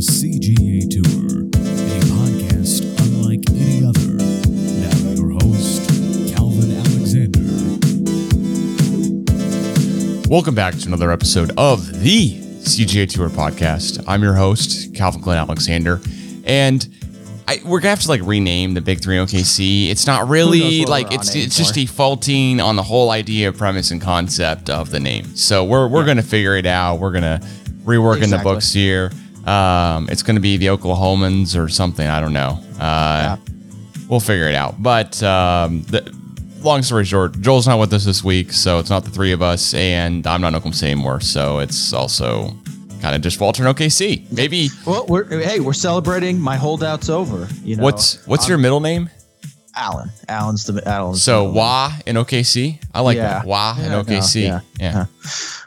CGA Tour, a podcast unlike any other. Now, your host, Calvin Alexander. Welcome back to another episode of the CGA Tour podcast. I'm your host, Calvin Glen Alexander, and I, we're gonna have to like rename the Big Three OKC. It's not really like we're it's on it's just defaulting on the whole idea, premise, and concept of the name. So we're we're gonna figure it out. We're gonna rework in the books here. Um, it's gonna be the Oklahomans or something. I don't know. Uh, we'll figure it out. But um, the, long story short, Joel's not with us this week, so it's not the three of us, and I'm not in Oklahoma City anymore, so it's also kind of just Walter and OKC. Maybe Well, we're hey, we're celebrating. My holdout's over. You know, what's what's your middle name? Alan? Alan's the Alan's. So the Wah in OKC. I like Yeah. that. Wah in Yeah, no, OKC. yeah, yeah.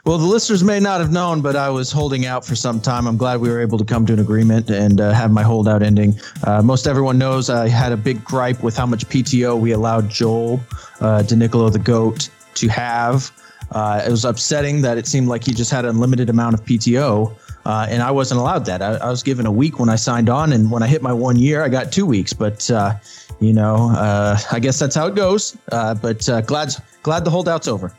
Well, the listeners may not have known, but I was holding out for some time. I'm glad we were able to come to an agreement and uh, have my holdout ending. Uh, most everyone knows I had a big gripe with how much PTO we allowed Joel uh, DeNicolo the goat to have. Uh, it was upsetting that it seemed like he just had an unlimited amount of PTO. Uh, and I wasn't allowed that. I, I was given a week when I signed on, and when I hit my one year, I got two weeks. But uh, you know, uh, I guess that's how it goes. Uh, but uh, glad glad the holdout's over.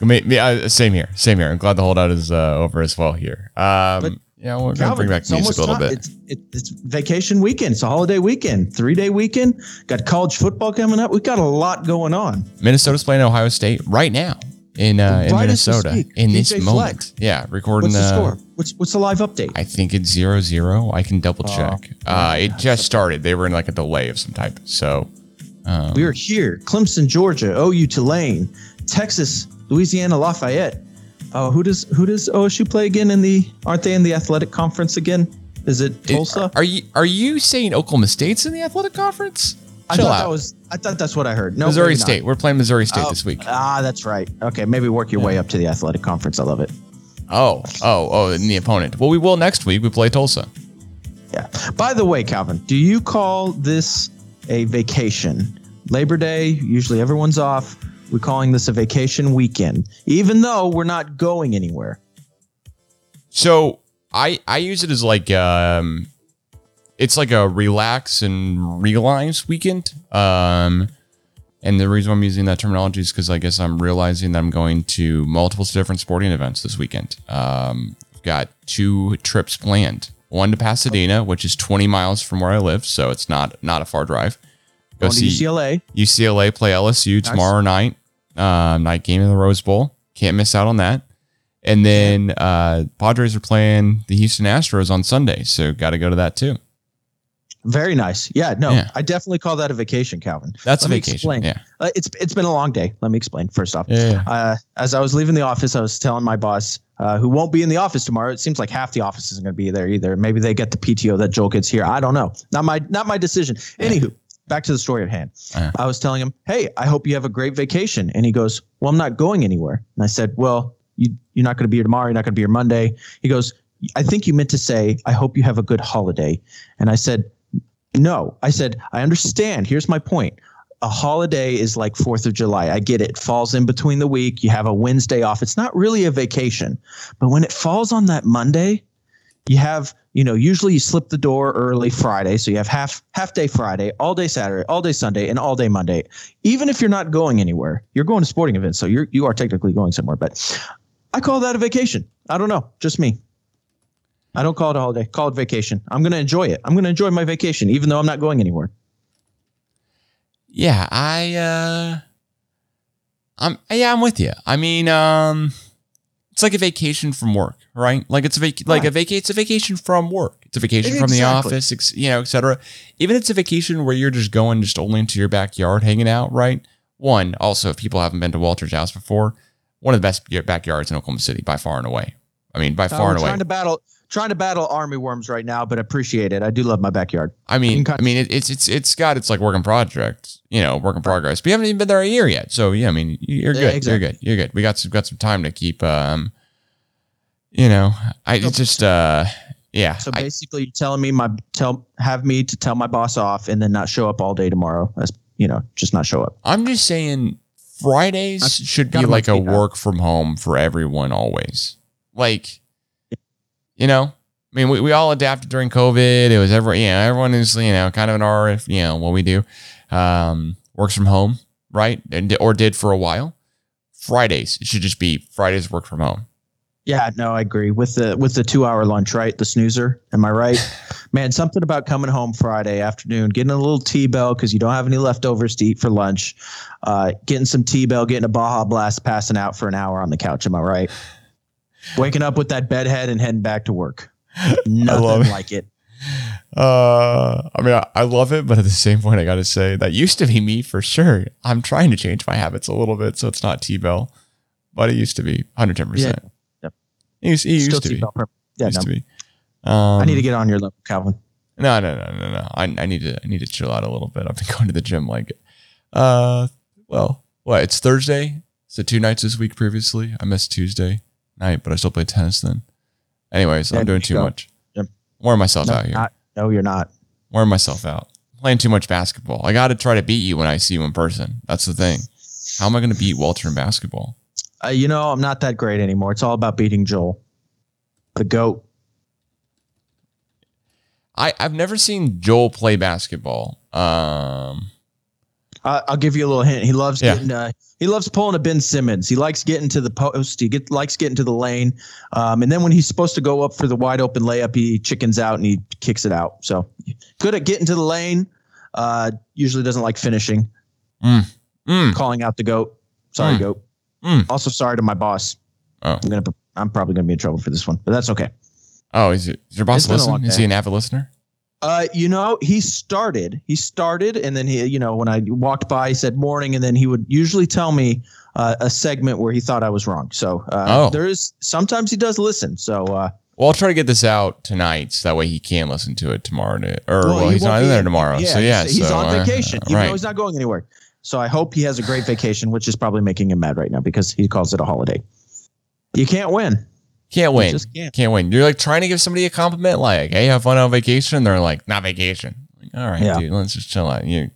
Me- me- uh, same here. Same here. I'm glad the holdout is uh, over as well here. Um, But yeah, we're gonna bring back it's music a little almost bit. It's, it, it's vacation weekend. It's a holiday weekend, three day weekend. Got college football coming up. We've got a lot going on. Minnesota's playing Ohio State right now in uh, in Right Minnesota speak. in this moment. Yeah, recording What's the uh, score? What's what's the live update? I think it's zero zero. I can double Oh, check. uh, it just started. They were in like a delay of some type. So we are here. Clemson, Georgia. OU, Tulane, Texas, Louisiana, Lafayette. Oh, who does who does OSU play again in the? Aren't they in the athletic conference again? Is it Tulsa? are you are you saying Oklahoma State's in the athletic conference? I Chill thought out. that was. I thought that's what I heard. No, Missouri. State. We're playing Missouri State Oh, this week. Ah, that's right. Okay, maybe work your way up to the athletic conference. I love it. Oh, oh, oh, and the opponent. Well, we will next week. We play Tulsa. Yeah. By the way, Calvin, do you call this a vacation? Labor Day, usually everyone's off. We're calling this a vacation weekend, even though we're not going anywhere. So I I use it as like um, it's like a relax and realize weekend. Um, and the reason I'm using that terminology is because I guess I'm realizing that I'm going to multiple different sporting events this weekend. Um, I've got two trips planned. One to Pasadena, which is 20 miles from where I live, so it's not not a far drive. Go Going to see UCLA. UCLA play LSU tomorrow night, uh, night game in the Rose Bowl. Can't miss out on that. And then uh, Padres are playing the Houston Astros on Sunday, so got to go to that too. Very nice. Yeah, no, Yeah. I definitely call that a vacation, Calvin. That's Let a vacation. explain. Yeah. Uh, it's it's been a long day. Let me explain. First off, Yeah, yeah. Uh, as I was leaving the office, I was telling my boss, uh, who won't be in the office tomorrow. It seems like half the office isn't going to be there either. Maybe they get the PTO that Joel gets here. I don't know. Not my not my decision. Anywho, back to the story at hand. Uh. I was telling him, "Hey, I hope you have a great vacation." And he goes, "Well, I'm not going anywhere." And I said, "Well, you you're not going to be here tomorrow. You're not going to be here Monday." He goes, "I think you meant to say, I hope you have a good holiday." And I said, "No." I said, "I understand. Here's my point." a holiday is like Fourth of July. I get it. It falls in between the week. You have a Wednesday off. It's not really a vacation. But when it falls on that Monday, you have, you know, usually you slip the door early Friday. So you have half half day Friday, all day Saturday, all day Sunday, and all day Monday. Even if you're not going anywhere, you're going to sporting events. So you're you are technically going somewhere. But I call that a vacation. I don't know. Just me. I don't call it a holiday. Call it vacation. I'm gonna enjoy it. I'm gonna enjoy my vacation, even though I'm not going anywhere. Yeah, I uh I'm yeah, I'm with you. I mean, um it's like a vacation from work, right? Like it's a vac- like a vacation it's a vacation from work. It's a vacation from the office, ex- you know, etc. Even it's a vacation where you're just going just only into your backyard hanging out, right? One, also if people haven't been to Walter's house before, one of the best backyards in Oklahoma City by far and away. I mean, by Uh, far and away. trying to battle trying to battle army worms right now, but appreciate it. I do love my backyard. I mean. I mean, it, it's it's it's got its like work in project, you know, work in progress. But you haven't even been there a year yet, so yeah. I mean, you're Yeah, good. exactly. You're good. You're good. We got some got some time to keep. Um, you know, I it's just uh, yeah. So I, basically, you're telling me my tell have me to tell my boss off and then not show up all day tomorrow. As you know, just not show up. I'm just saying, Fridays should be like a work from home for everyone always. Like, you know, I mean, we, we all adapted during COVID. It was everyone, you know, everyone is, you know, kind of an R, you know, what we do. Um, works from home, right? And, or did for a while. Fridays, it should just be Fridays work from home. Yeah, no, I agree with the with the two hour lunch, right? The snoozer. Am I right? Man, something about coming home Friday afternoon, getting a little T bell because you don't have any leftovers to eat for lunch, uh, getting some T bell, getting a Baja Blast, passing out for an hour on the couch. Am I right? Waking up with that bedhead and heading back to work. Nothing like it. Uh, I mean, I, I love it, but at the same point, I got to say that used to be me for sure. I'm trying to change my habits a little bit so it's not T bell, but it used to be 110. percent Yep. It used, it used Still to be. T-bell. per- Yeah, used no, to be. Um, I need to get on your level, Calvin. No, no, no, no, no. I, I need to I need to chill out a little bit. I've been going to the gym like uh well, what, it's Thursday? So two nights this week previously. I missed Tuesday night, but I still play tennis then. Anyways, Yeah, I'm doing too go. much. Yep. Wearing myself No, out here. not- no, you're not. Wearing myself out. Playing too much basketball. I gotta try to beat you when I see you in person. That's the thing. How am I gonna beat Walter in basketball? Uh, you know, I'm not that great anymore. It's all about beating Joel, the goat. I, I've never seen Joel play basketball. Um Uh, I'll give you a little hint. He loves Yeah. getting. Uh, he loves pulling a Ben Simmons. He likes getting to the post. He get, likes getting to the lane. Um, and then when he's supposed to go up for the wide open layup, he chickens out and he kicks it out. So good at getting to the lane. Uh, usually doesn't like finishing. mm, Calling out the goat. Sorry, Mm. goat. Mm. Also sorry to my boss. Oh. I'm gonna. I'm probably gonna be in trouble for this one, but that's okay. Oh, is, it, is your boss It's a long listening? Is he an avid listener? Uh, you know, he started. He started, and then he, you know, when I walked by, he said morning, and then he would usually tell me uh, a segment where he thought I was wrong. So uh, Oh. there is sometimes he does listen. So uh, Well, I'll try to get this out tonight, so that way he can listen to it tomorrow. To, or well, he he's won't in there tomorrow. so yeah, he's, he's so, on uh, vacation, even right. though he's not going anywhere. So I hope he has a great vacation, which is probably making him mad right now because he calls it a holiday. You can't win. Can't You win. just can't. Can't win. You're like trying to give somebody a compliment, like, "Hey, have fun on vacation." They're like, "Not vacation." Like, All right, Yeah. dude, let's just chill out. You,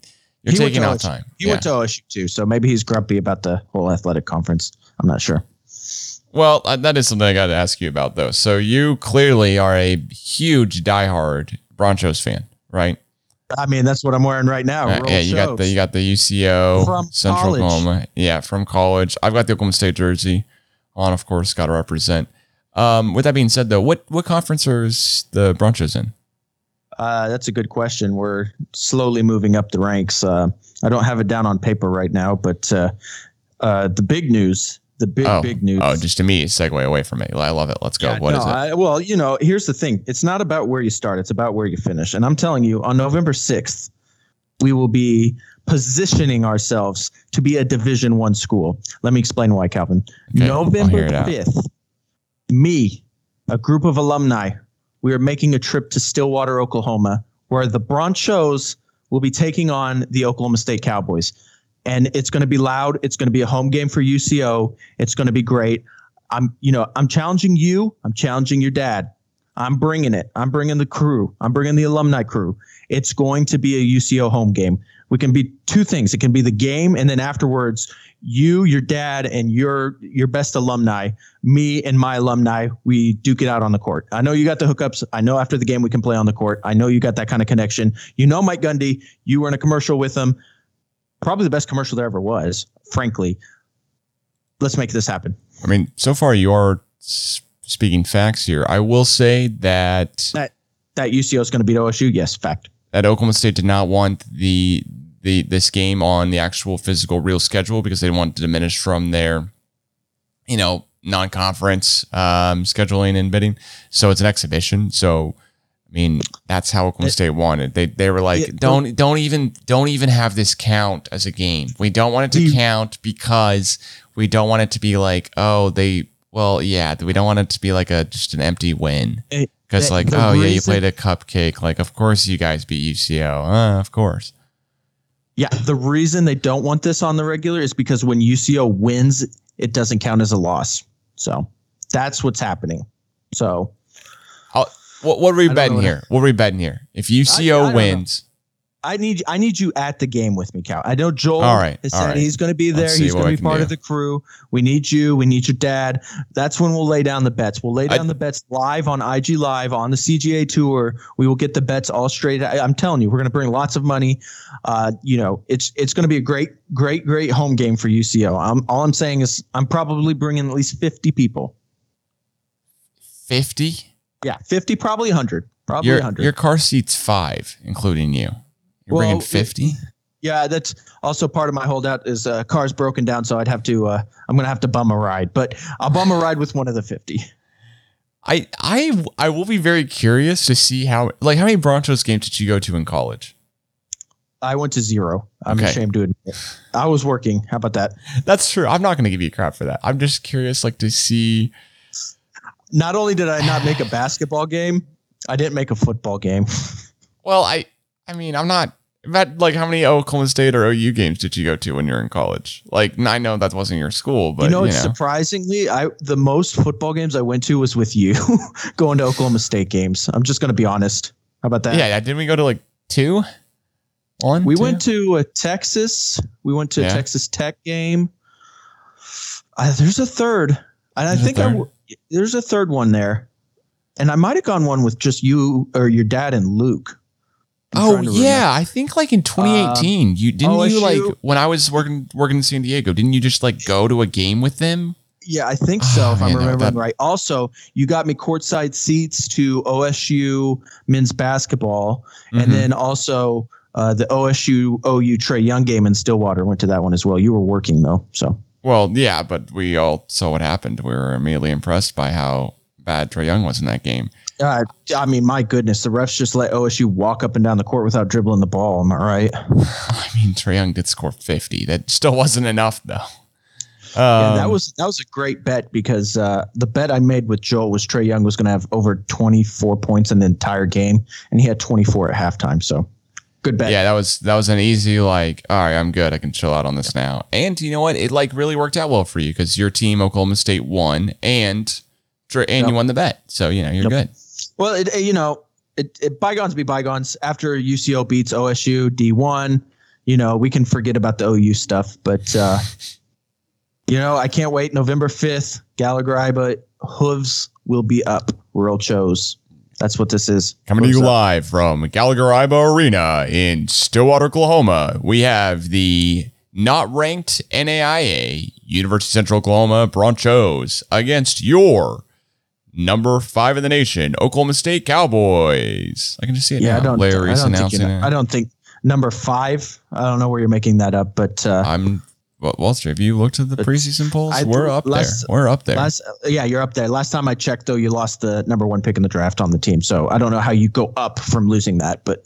you're He taking to out time. He Yeah. went to OSU too, so maybe he's grumpy about the whole athletic conference. I'm not sure. Well, uh, that is something I got to ask you about, though. So you clearly are a huge diehard Bronchos fan, right? I mean, that's what I'm wearing right now. Uh, yeah, you got the you got the UCO From Central college. Oklahoma. Yeah, from college. I've got the Oklahoma State jersey on, of course. Got to represent. Um, with that being said, though, what what conference are the Bronchos in? Uh, that's a good question. We're slowly moving up the ranks. Uh, I don't have it down on paper right now, but uh, uh, the big news, the big oh, big news. oh, just to me, segue away from it. I love it. Let's go. Yeah, What no, is it? I, well, you know, here's the thing. It's not about where you start. It's about where you finish. And I'm telling you, on November 6th, we will be positioning ourselves to be a Division One school. Let me explain why, Calvin. Okay, November 5th, me, a group of alumni, we are making a trip to Stillwater, Oklahoma, where the Bronchos will be taking on the Oklahoma State Cowboys. And it's going to be loud. It's going to be a home game for UCO. It's going to be great. I'm, you know, I'm challenging you. I'm challenging your dad. I'm bringing it. I'm bringing the crew. I'm bringing the alumni crew. It's going to be a UCO home game. We can be two things. It can be the game, and then afterwards, you, your dad, and your your best alumni, me and my alumni, we duke it out on the court. I know you got the hookups. I know after the game we can play on the court. I know you got that kind of connection. You know Mike Gundy. You were in a commercial with him. Probably the best commercial there ever was. Frankly, let's make this happen. I mean, so far you are speaking facts here. I will say that That that UCO is going to beat OSU. Yes, fact. that Oklahoma State did not want the the this game on the actual physical real schedule because they want to diminish from their you know non-conference um, scheduling and bidding. So it's an exhibition. So I mean that's how Oklahoma It- State wanted. They they were like It- don't don't even don't even have this count as a game. We don't want it to you- count because we don't want it to be like oh they well yeah we don't want it to be like a just an empty win. Because like, oh yeah, you played a cupcake. Like, of course you guys beat UCO. Uh, of course. Yeah, the reason they don't want this on the regular is because when UCO wins, it doesn't count as a loss. So that's what's happening. So What what are we I don't know betting here? What are we betting here? If I- I UCO know. wins, I need I need you at the game with me, Cal. I know Joel All right, has all said right. he's going to be there. He's going to be part do. of the crew. We need you. We need your dad. That's when we'll lay down the bets. We'll lay I- down the bets live on IG Live on the CGA tour. We will get the bets all straight. I, I'm telling you, we're going to bring lots of money. Uh, you know, it's it's going to be a great, great, great home game for UCO. I'm, all I'm saying is I'm probably bringing at least 50 people. 50? Yeah, 50, probably 100, probably Your, 100. your car seat's five, including you. You're Well, bringing 50? Yeah, that's also part of my holdout is uh, car's broken down, so I'd have to. Uh, I'm gonna have to bum a ride, but I'll bum a ride with one of the fifty. I, I, I will be very curious to see how, like, how many Bronchos games did you go to in college? I went to zero. I'm Okay. ashamed to admit. it. I was working. How about that? That's true. I'm not going to give you crap for that. I'm just curious, like, to see. Not only did I not make a basketball game, I didn't make a football game. Well, I, I mean, I'm not. But like, how many Oklahoma State or OU games did you go to when you were in college? Like, I know that wasn't your school, but you know, it's surprisingly, I the most football games I went to was with you, going to Oklahoma State games. I'm just gonna be honest. How about that? yeah, yeah. Didn't we go to like two? One. We two? went to Texas. We went to Yeah. a Texas Tech game. Uh, there's a third, and I There's a think I w- there's a third one there, and I might have gone one with just you or your dad and Luke. I'm Oh trying to remember. yeah, I think like in 2018, you didn't you like when I was working working in San Diego, didn't you just like go to a game with them? yeah, I think so. if Oh, I'm remembering that- right. Also, you got me courtside seats to OSU men's basketball, Mhm. and then also uh, the OSU OU Trae Young game in Stillwater. Went to that one as well. You were working though, so. Well, yeah, but we all saw what happened. We were immediately impressed by how bad Trae Young was in that game. Uh, I mean, my goodness, the refs just let OSU walk up and down the court without dribbling the ball. Am I right? I mean, Trae Young did score 50. That still wasn't enough though. Yeah, Um, that was that was a great bet because uh, the bet I made with Joel was Trae Young was going to have over 24 points in the entire game, and he had 24 at halftime. So, good bet. yeah, that was that was an easy like. All right, I'm good. I can chill out on this now. And you know what? It like really worked out well for you because your team Oklahoma State won and Trey- and Yep. you won the bet. So you know you're Yep. good. Well, it, you know, it, it bygones be bygones. After UCO beats OSU D1, you know, we can forget about the OU stuff. But uh, you know, I can't wait. November 5th, Gallagher Iba hooves will be up. World shows. That's what this is. Coming to you up. live from Gallagher Iba Arena in Stillwater, Oklahoma. We have the not ranked NAIA University Central Oklahoma Bronchos against your number five in the nation, Oklahoma State Cowboys. I can just see it Yeah, now. I don't. Larry I don't think announcing you know, it. I don't think number five. I don't know where you're making that up, but uh, I'm well, Wall Street. Have you looked at the preseason polls? I- We're up last- there. We're up there. last yeah, you're up there. Last time I checked, though, you lost the number one pick in the draft on the team. So I don't know how you go up from losing that, but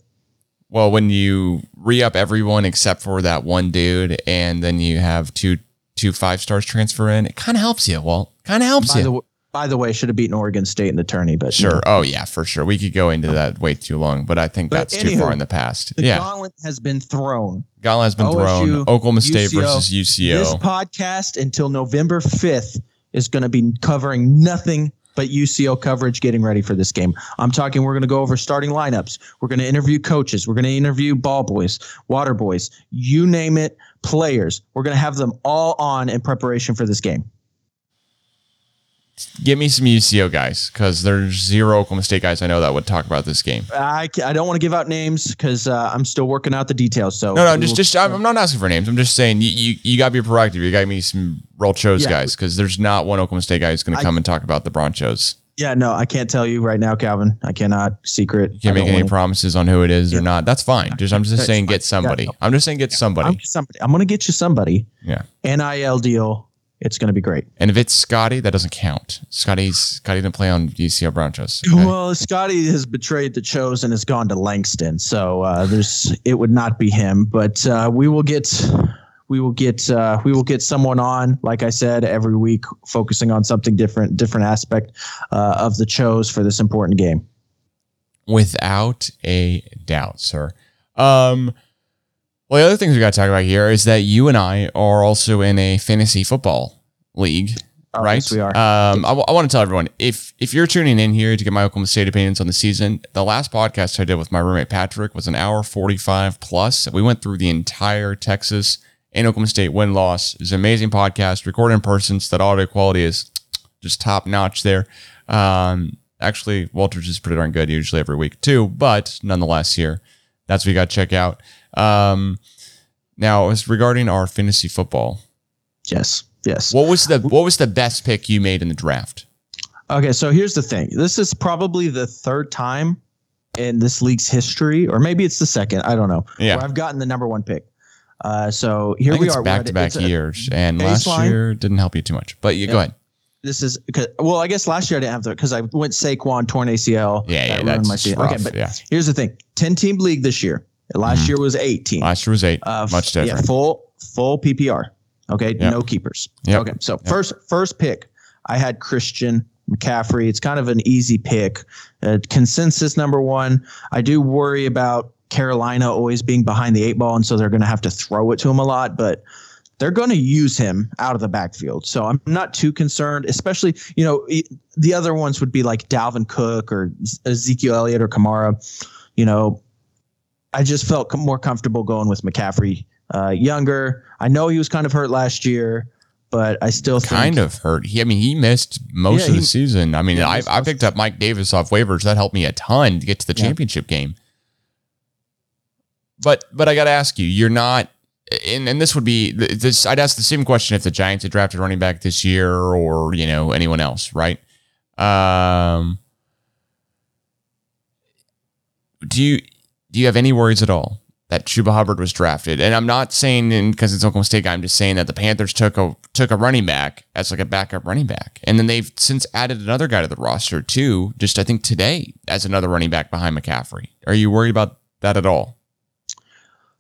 Well, when you re up everyone except for that one dude, and then you have two two five stars transfer in, it kind of helps you. Well, kind of helps by you. the by the way, should have beaten Oregon State in the tourney, but you sure. know. Oh yeah, for sure. We could go into that way too long, but I think But that's too far in the past. The yeah, gauntlet has been thrown. Gauntlet has been OSU, thrown. Oklahoma State UCO. versus This podcast until November 5th is going to be covering nothing but UCO coverage getting ready for this game. I'm talking, we're going to go over starting lineups. We're going to interview coaches. We're going to interview ball boys, water boys, you name it, players. We're going to have them all on in preparation for this game. Give me some UCO guys because there's zero Oklahoma State guys I know that would talk about this game. I, I don't want to give out names because uh, I'm still working out the details. So No, no, just will- just I'm, I'm not asking for names. I'm just saying you you, you got to be proactive. You got to be some shows Yeah. guys because there's not one Oklahoma State guy who's going to come and talk about the Bronchos. yeah, no, I can't tell you right now, Calvin. I cannot secret. You can't make any wanna- promises on who it is or not. That's fine. Just I'm just saying get somebody. Yeah. I'm just saying get somebody. I'm somebody. I'm going to get you somebody. yeah. NIL deal. It's going to be great. And if it's Scotty, that doesn't count. Scotty's Scotty didn't play on UCO Bronchos. okay? Well, Scotty has betrayed the Chos and has gone to Langston, so uh, there's it would not be him. But uh, we will get we will get uh, we will get someone on, like I said, every week, focusing on something different, different aspect uh, of the Chos for this important game. Without a doubt, sir. Um, well, the other things we got to talk about here is that you and I are also in a fantasy football league. Oh, right? yes, we are. Um, I, want to tell everyone if if you're tuning in here to get my Oklahoma State opinions on the season, the last podcast I did with my roommate Patrick was an hour 45 plus. We went through the entire Texas and Oklahoma State win loss. It was an amazing podcast, recorded in person, so that audio quality is just top notch there. Um, actually, Walters is pretty darn good usually every week too, but nonetheless, here that's what you got to check out. Um, now, as regarding our fantasy football, Yes. Yes. what was the what was the best pick you made in the draft? Okay, so here's the thing. This is probably the third time in this league's history, or maybe it's the second. I don't know. Yeah. Where I've gotten the number one pick. Uh, so here we are. Back to back years, and last year didn't help you too much. But you go ahead. This is because well, I guess last year I didn't have to because I went Saquon torn ACL. Yeah, yeah, that that's my season. rough. Okay, but yeah, here's the thing: ten team league this year. Last Mhm. year was eight team. last year was eight, Uh, much Yeah, full full PPR. Okay, Yep. no keepers. Yep. Okay, so Yep. first first pick, I had Christian McCaffrey. It's kind of an easy pick. Uh, consensus number one. I do worry about Carolina always being behind the eight ball, and so they're going to have to throw it to him a lot, but. They're going to use him out of the backfield. So I'm not too concerned, especially, you know, the other ones would be like Dalvin Cook or Ezekiel Elliott or Kamara. You know, I just felt more comfortable going with McCaffrey. Uh, younger. I know he was kind of hurt last year, but I still think, kind of hurt. He, I mean, he missed most Yeah, of the season. I mean, I, I picked up Mike Davis off waivers. That helped me a ton to get to the Yeah. championship game. But but I got to ask you, you're not. And, and this would be this. I'd ask the same question if the Giants had drafted running back this year, or you know anyone else, right? Um, do you do you have any worries at all that Chuba Hubbard was drafted? And I'm not saying because it's Oklahoma State guy. I'm just saying that the Panthers took a took a running back as like a backup running back, and then they've since added another guy to the roster too. Just I think today as another running back behind McCaffrey. Are you worried about that at all?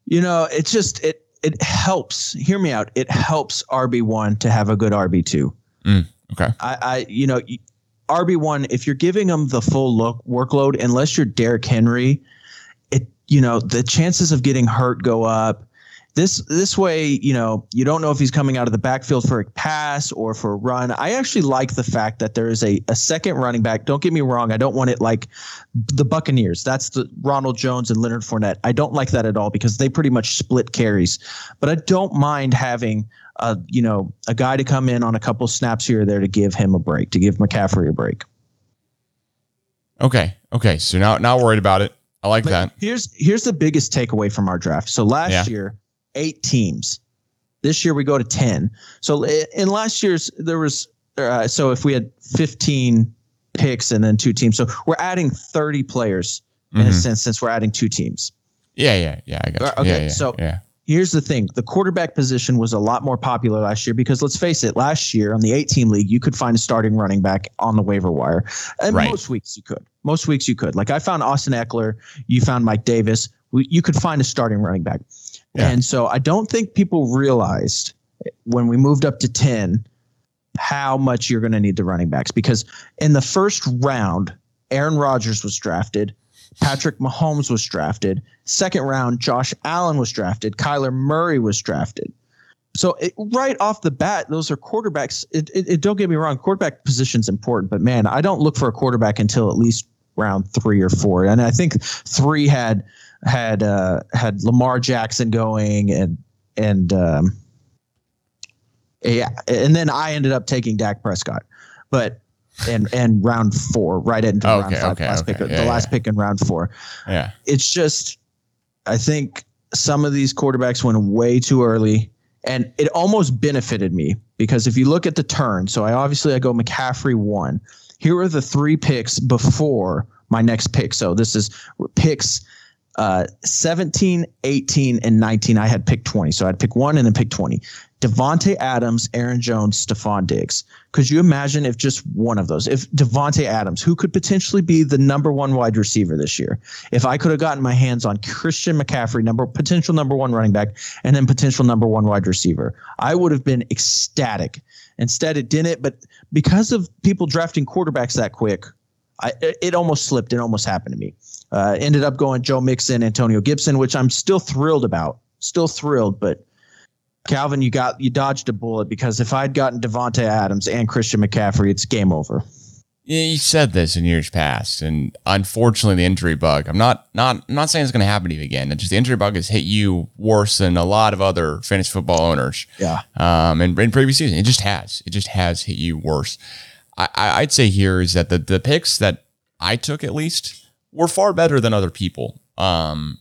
you know, it's just it it helps. Hear me out. It helps RB one to have a good RB two. Mm, okay. I, I you know, RB one. If you're giving them the full look workload, unless you're Derrick Henry, you know the chances of getting hurt go up. This this way, you know, you don't know if he's coming out of the backfield for a pass or for a run. I actually like the fact that there is a, a second running back. Don't get me wrong. I don't want it like the Buccaneers. That's the Ronald Jones and Leonard Fournette. I don't like that at all because they pretty much split carries. But I don't mind having a you know a guy to come in on a couple snaps here or there to give him a break, to give McCaffrey a break. Okay. Okay. So now not worried about it. I like But that. here's here's the biggest takeaway from our draft. So last Yeah. year, eight teams. This year we go to ten. So in last year's there was uh, so if we had fifteen picks and then two teams, so we're adding thirty players in a Mhm. sense since we're adding two teams. Yeah. Yeah. Yeah. I got you. Uh, okay, yeah, yeah, so- yeah. Here's the thing: the quarterback position was a lot more popular last year because let's face it, last year on the 18 league, you could find a starting running back on the waiver wire. And Right. most weeks you could. Most weeks you could. Like I found Austin Ekeler, you found Mike Davis. We, you could find a starting running back. Yeah. And so I don't think people realized when we moved up to 10 how much you're going to need the running backs because in the first round, Aaron Rodgers was drafted, Patrick Mahomes was drafted, second round, Josh Allen was drafted, Kyler Murray was drafted. So it, right off the bat, those are quarterbacks. It, it, it- don't get me wrong, quarterback position's important, but man, I don't look for a quarterback until at least round three or four. And I think three had had uh, had Lamar Jackson going and and um, yeah, and then I ended up taking Dak Prescott, but and and round four, right into Okay, round five, okay, last okay. pick, Yeah, the last pick in round four Yeah. it's just I think some of these quarterbacks went way too early and it almost benefited me because if you look at the turn, so I obviously I go McCaffrey one. Here are the three picks before my next pick. So this is picks uh 17, 18, and 19. I had picked 20. So I'd pick one and then pick 20. Davante Adams, Aaron Jones, Stefon Diggs. Could you imagine if just one of those, if Davante Adams, who could potentially be the number one wide receiver this year, if I could have gotten my hands on Christian McCaffrey, number potential number one running back, and then potential number one wide receiver, I would have been ecstatic. Instead, it didn't. But because of people drafting quarterbacks that quick, I, it almost slipped. It almost happened to me. Uh, ended up going Joe Mixon, Antonio Gibson, which I'm still thrilled about. Still thrilled, but Calvin, you got you dodged a bullet because if I'd gotten Davante Adams and Christian McCaffrey, it's game over. Yeah, you said this in years past, and unfortunately, the injury bug. I'm not not I'm not saying it's going to happen to you again. It's just the injury bug has hit you worse than a lot of other fantasy football owners. Yeah. Um, in, in previous season, it just has. It just has hit you worse. I, I I'd say here is that the the picks that I took at least were far better than other people. Um,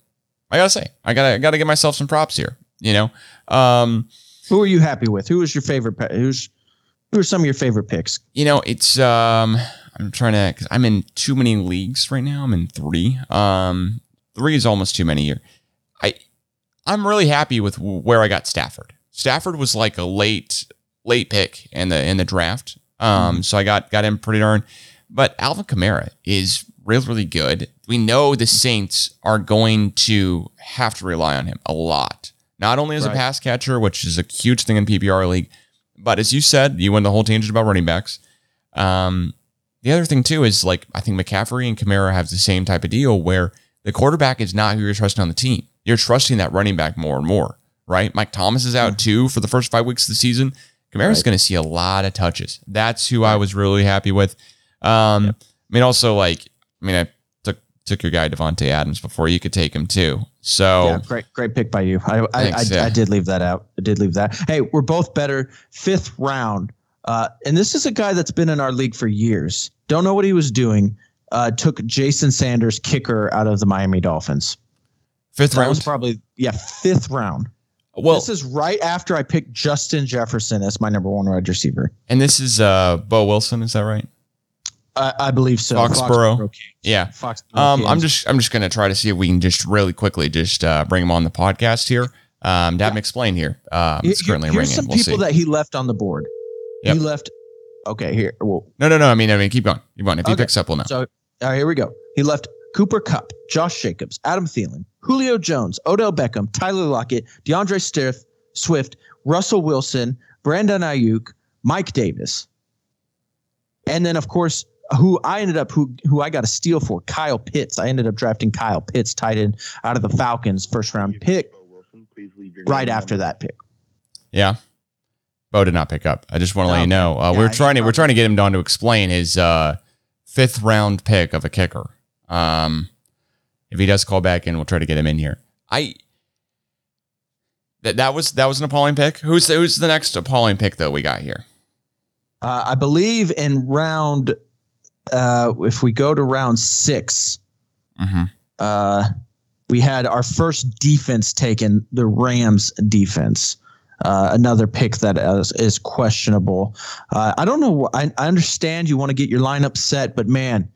I gotta say, I gotta I gotta give myself some props here. You know, um, Who are you happy with? Who was your favorite? Who's who are some of your favorite picks? you know, it's um, I'm trying to because I'm in too many leagues right now. I'm in three. Um, three is almost too many here. I I'm really happy with where I got Stafford. Stafford was like a late late pick in the in the draft. Um, so I got got him pretty darn. But Alvin Kamara is really really good. We know the Saints are going to have to rely on him a lot. Not only as a pass catcher, which is a huge thing in PPR league, but as you said, you went the whole tangent about running backs. Um, the other thing too is like I think McCaffrey and Kamara have the same type of deal where the quarterback is not who you're trusting on the team. You're trusting that running back more and more, right? Mike Thomas is out too for the first five weeks of the season. Kamara's Right. going to see a lot of touches. That's who I was really happy with. Um, I mean, also like, I mean, I took took your guy Davante Adams before you could take him too. So Yeah, great, great pick by you. I, I. Thanks, I, yeah. I did leave that out. I did leave that. Hey, we're both better. Fifth round, uh, and this is a guy that's been in our league for years. Don't know what he was doing. Uh, took Jason Sanders, kicker, out of the Miami Dolphins. fifth That was probably yeah, fifth round. Well, this is right after I picked Justin Jefferson as my number one wide receiver. and this is uh, Beau Wilson. Is that right? I, I believe so. Foxborough. Kings. Yeah. Foxborough Um, I'm just I'm just gonna try to see if we can just really quickly just uh, bring him on the podcast here. Um, to have him explain here. Um, it's currently here's ringing. some We'll people see. that he left on the board. Yep. He left. Okay, here. Well, no, no, no. I mean, I mean, keep going. Keep going. If he Okay. picks up, we'll know. So, right, here we go. He left Cooper Kupp, Josh Jacobs, Adam Thielen, Julio Jones, Odell Beckham, Tyler Lockett, D'Andre Swift, Swift, Russell Wilson, Brandon Aiyuk, Mike Davis, and then of course who I ended up who who I got a steal for Kyle Pitts. I ended up drafting Kyle Pitts, tight end out of the Falcons, first round pick. Right after that pick. Yeah. Beau did not pick up. I just want to let you know. Uh, Yeah, we're he trying to we're trying to get him down to explain his uh, fifth round pick of a kicker. Um, if he does call back in, we'll try to get him in here. I that that was that was an appalling pick. Who's who's the next appalling pick though we got here? Uh, I believe in round, uh, if we go to round six, Mm-hmm. uh, we had our first defense taken, the Rams defense. Uh, another pick that is, is questionable. Uh, I don't know. I, I understand you want to get your lineup set, but man,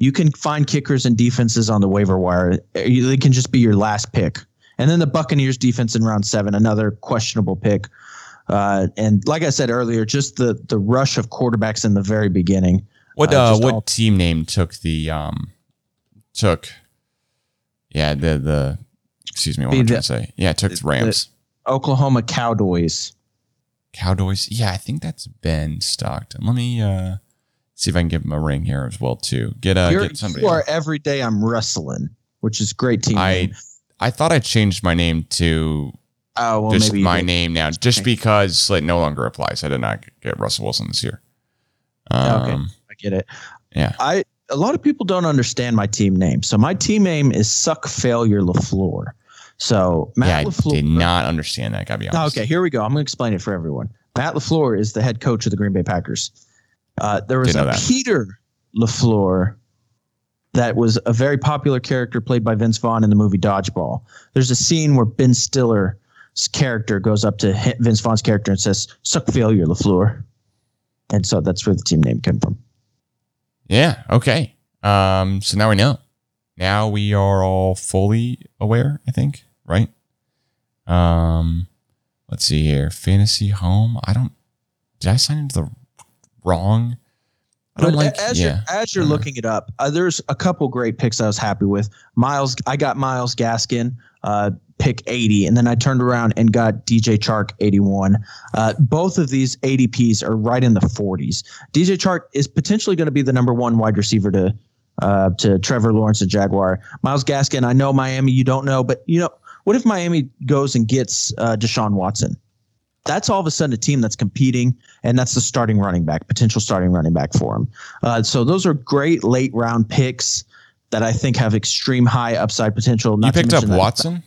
you can find kickers and defenses on the waiver wire. You- They can just be your last pick. And then the Buccaneers defense in round seven, another questionable pick. Uh, and like I said earlier, just the the rush of quarterbacks in the very beginning. What Uh, uh, what all- team name took the um took yeah the the excuse me what am I trying the- to say? Yeah it took the Rams. Oklahoma Cowboys. Cowboys? Yeah I think that's Ben Stockton. Let me uh see if I can give him a ring here as well too. Get uh You're, get somebody you are every day I'm wrestling, which is great team. I name. I thought I changed my name to oh well, just maybe my name now just because it no longer applies. I did not get Russell Wilson this year. Um Okay. Get it. Yeah. I a lot of people don't understand my team name. So my team name is Suck Failure Lafleur. So Matt yeah I did not understand that gotta be honest okay, here we go. I'm going to explain it for everyone. Matt Lafleur is the head coach of the Green Bay Packers. Uh, there was a that. Peter Lafleur that was a very popular character played by Vince Vaughn in the movie Dodgeball. There's a scene where Ben Stiller's character goes up to Vince Vaughn's character and says, "Suck failure, Lafleur," and so that's where the team name came from. Yeah. Okay. Um. So now we know. Now we are all fully aware. I think. Right. Um. Let's see here. Fantasy home. I don't. Did I sign into the wrong? I don't But like. as yeah. you're as you're Uh, looking it up, uh, there's a couple great picks I was happy with. Myles, I got Myles Gaskin, uh, pick 80, and then I turned around and got DJ Chark 81. Uh, both of these ADPs are right in the 40s. DJ Chark is potentially going to be the number one wide receiver to uh, to Trevor Lawrence and Jaguar. Myles Gaskin, I know Miami, you don't know, but you know what if Miami goes and gets uh, Deshaun Watson? That's all of a sudden a team that's competing, and that's the starting running back, potential starting running back for him. Uh, so those are great late round picks that I think have extreme high upside potential. You Not to picked up Watson?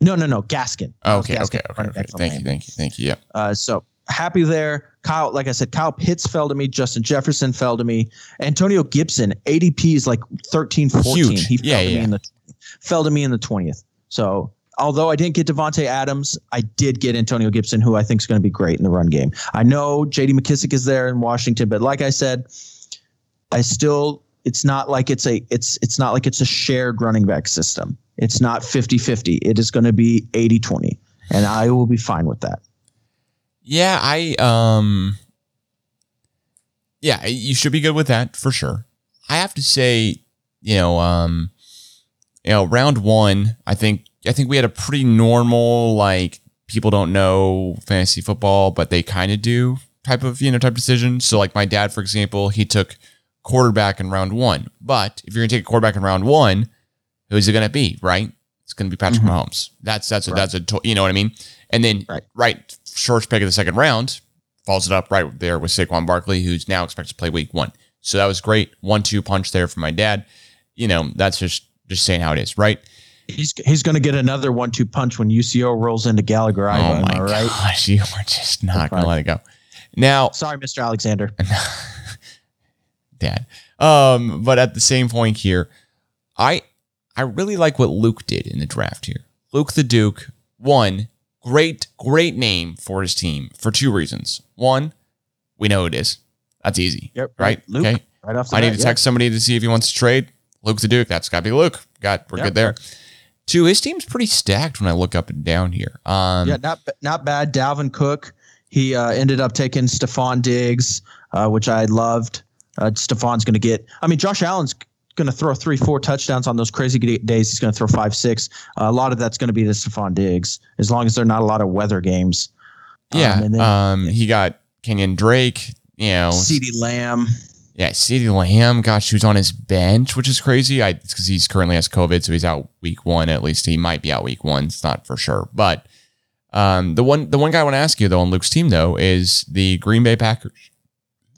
No, no, no, Gaskin. Oh, okay, Gaskin, okay, okay, okay. Thank you, thank you, thank you. Yeah. Uh, so happy there. Kyle, like I said, Kyle Pitts fell to me. Justin Jefferson fell to me. Antonio Gibson, ADP is like 13, 14. Huge. He fell Yeah, to yeah. me in the fell to me in the 20th. So although I didn't get Davante Adams, I did get Antonio Gibson, who I think is going to be great in the run game. I know JD McKissic is there in Washington, but like I said, I still it's not like it's a it's it's not like it's a shared running back system. It's not 50-50. It is going to be 80-20. And I will be fine with that. Yeah, I um Yeah, you should be good with that for sure. I have to say, you know, um you know, round 1, I think I think we had a pretty normal like people don't know fantasy football, but they kind of do type of, you know, type decision. So like my dad for example, he took quarterback in round 1. But if you're going to take a quarterback in round 1, who's it going to be, right? It's going to be Patrick Mhm. Mahomes. That's that's a, that's a to- you know what I mean? And then Right. right first pick of the second round follows it up right there with Saquon Barkley, who's now expected to play week one. So that was great. One two punch there for my dad. You know, that's just just saying how it is, right? He's he's going to get another one-two punch when UCO rolls into Gallagher. oh Am my I right? gosh, you are just not gonna let it go. Now, Sorry, Mr. Alexander. dad. Um, but at the same point here, I I really like what Luke did in the draft here. Luke the Duke, one, great, great name for his team for two reasons. One, we know it is. That's easy. Yep. Right? Luke. Okay. Right off the I bat, need to yeah. text somebody to see if he wants to trade. Luke the Duke. That's got to be Luke. Got we're Yep. good there. Two, his team's pretty stacked when I look up and down here. Um, yeah, not not bad. Dalvin Cook. He uh, ended up taking Stefon Diggs, uh, which I loved. Uh, Stefon's going to get. I mean, Josh Allen's going to throw three, four touchdowns on those crazy days. He's going to throw five, six. Uh, a lot of that's going to be to Stefon Diggs, as long as they're not a lot of weather games. yeah. Um, then um, he got Kenyan Drake. You know, CeeDee Lamb. Yeah, CeeDee Lamb, gosh, who's on his bench, which is crazy. I because he's currently has COVID, so he's out week one. At least he might be out week one. It's not for sure. But um, the one the one guy I want to ask you though on Luke's team though is the Green Bay Packers.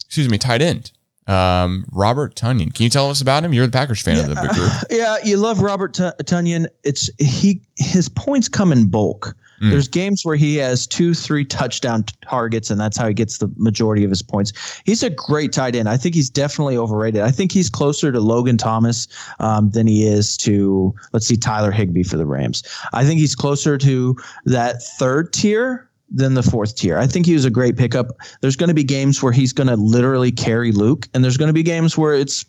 Excuse me, tight end. Um, Robert Tonyan. Can you tell us about him? You're the Packers fan of the group. Yeah, you love Robert T- Tonyan. It's he his points come in bulk. Mm. There's games where he has two, three touchdown targets, and that's how he gets the majority of his points. He's a great tight end. I think he's definitely overrated. I think he's closer to Logan Thomas um, than he is to let's see Tyler Higbee for the Rams. I think he's closer to that third tier than the fourth tier. I think he was a great pickup. There's going to be games where he's going to literally carry Luke, and there's going to be games where it's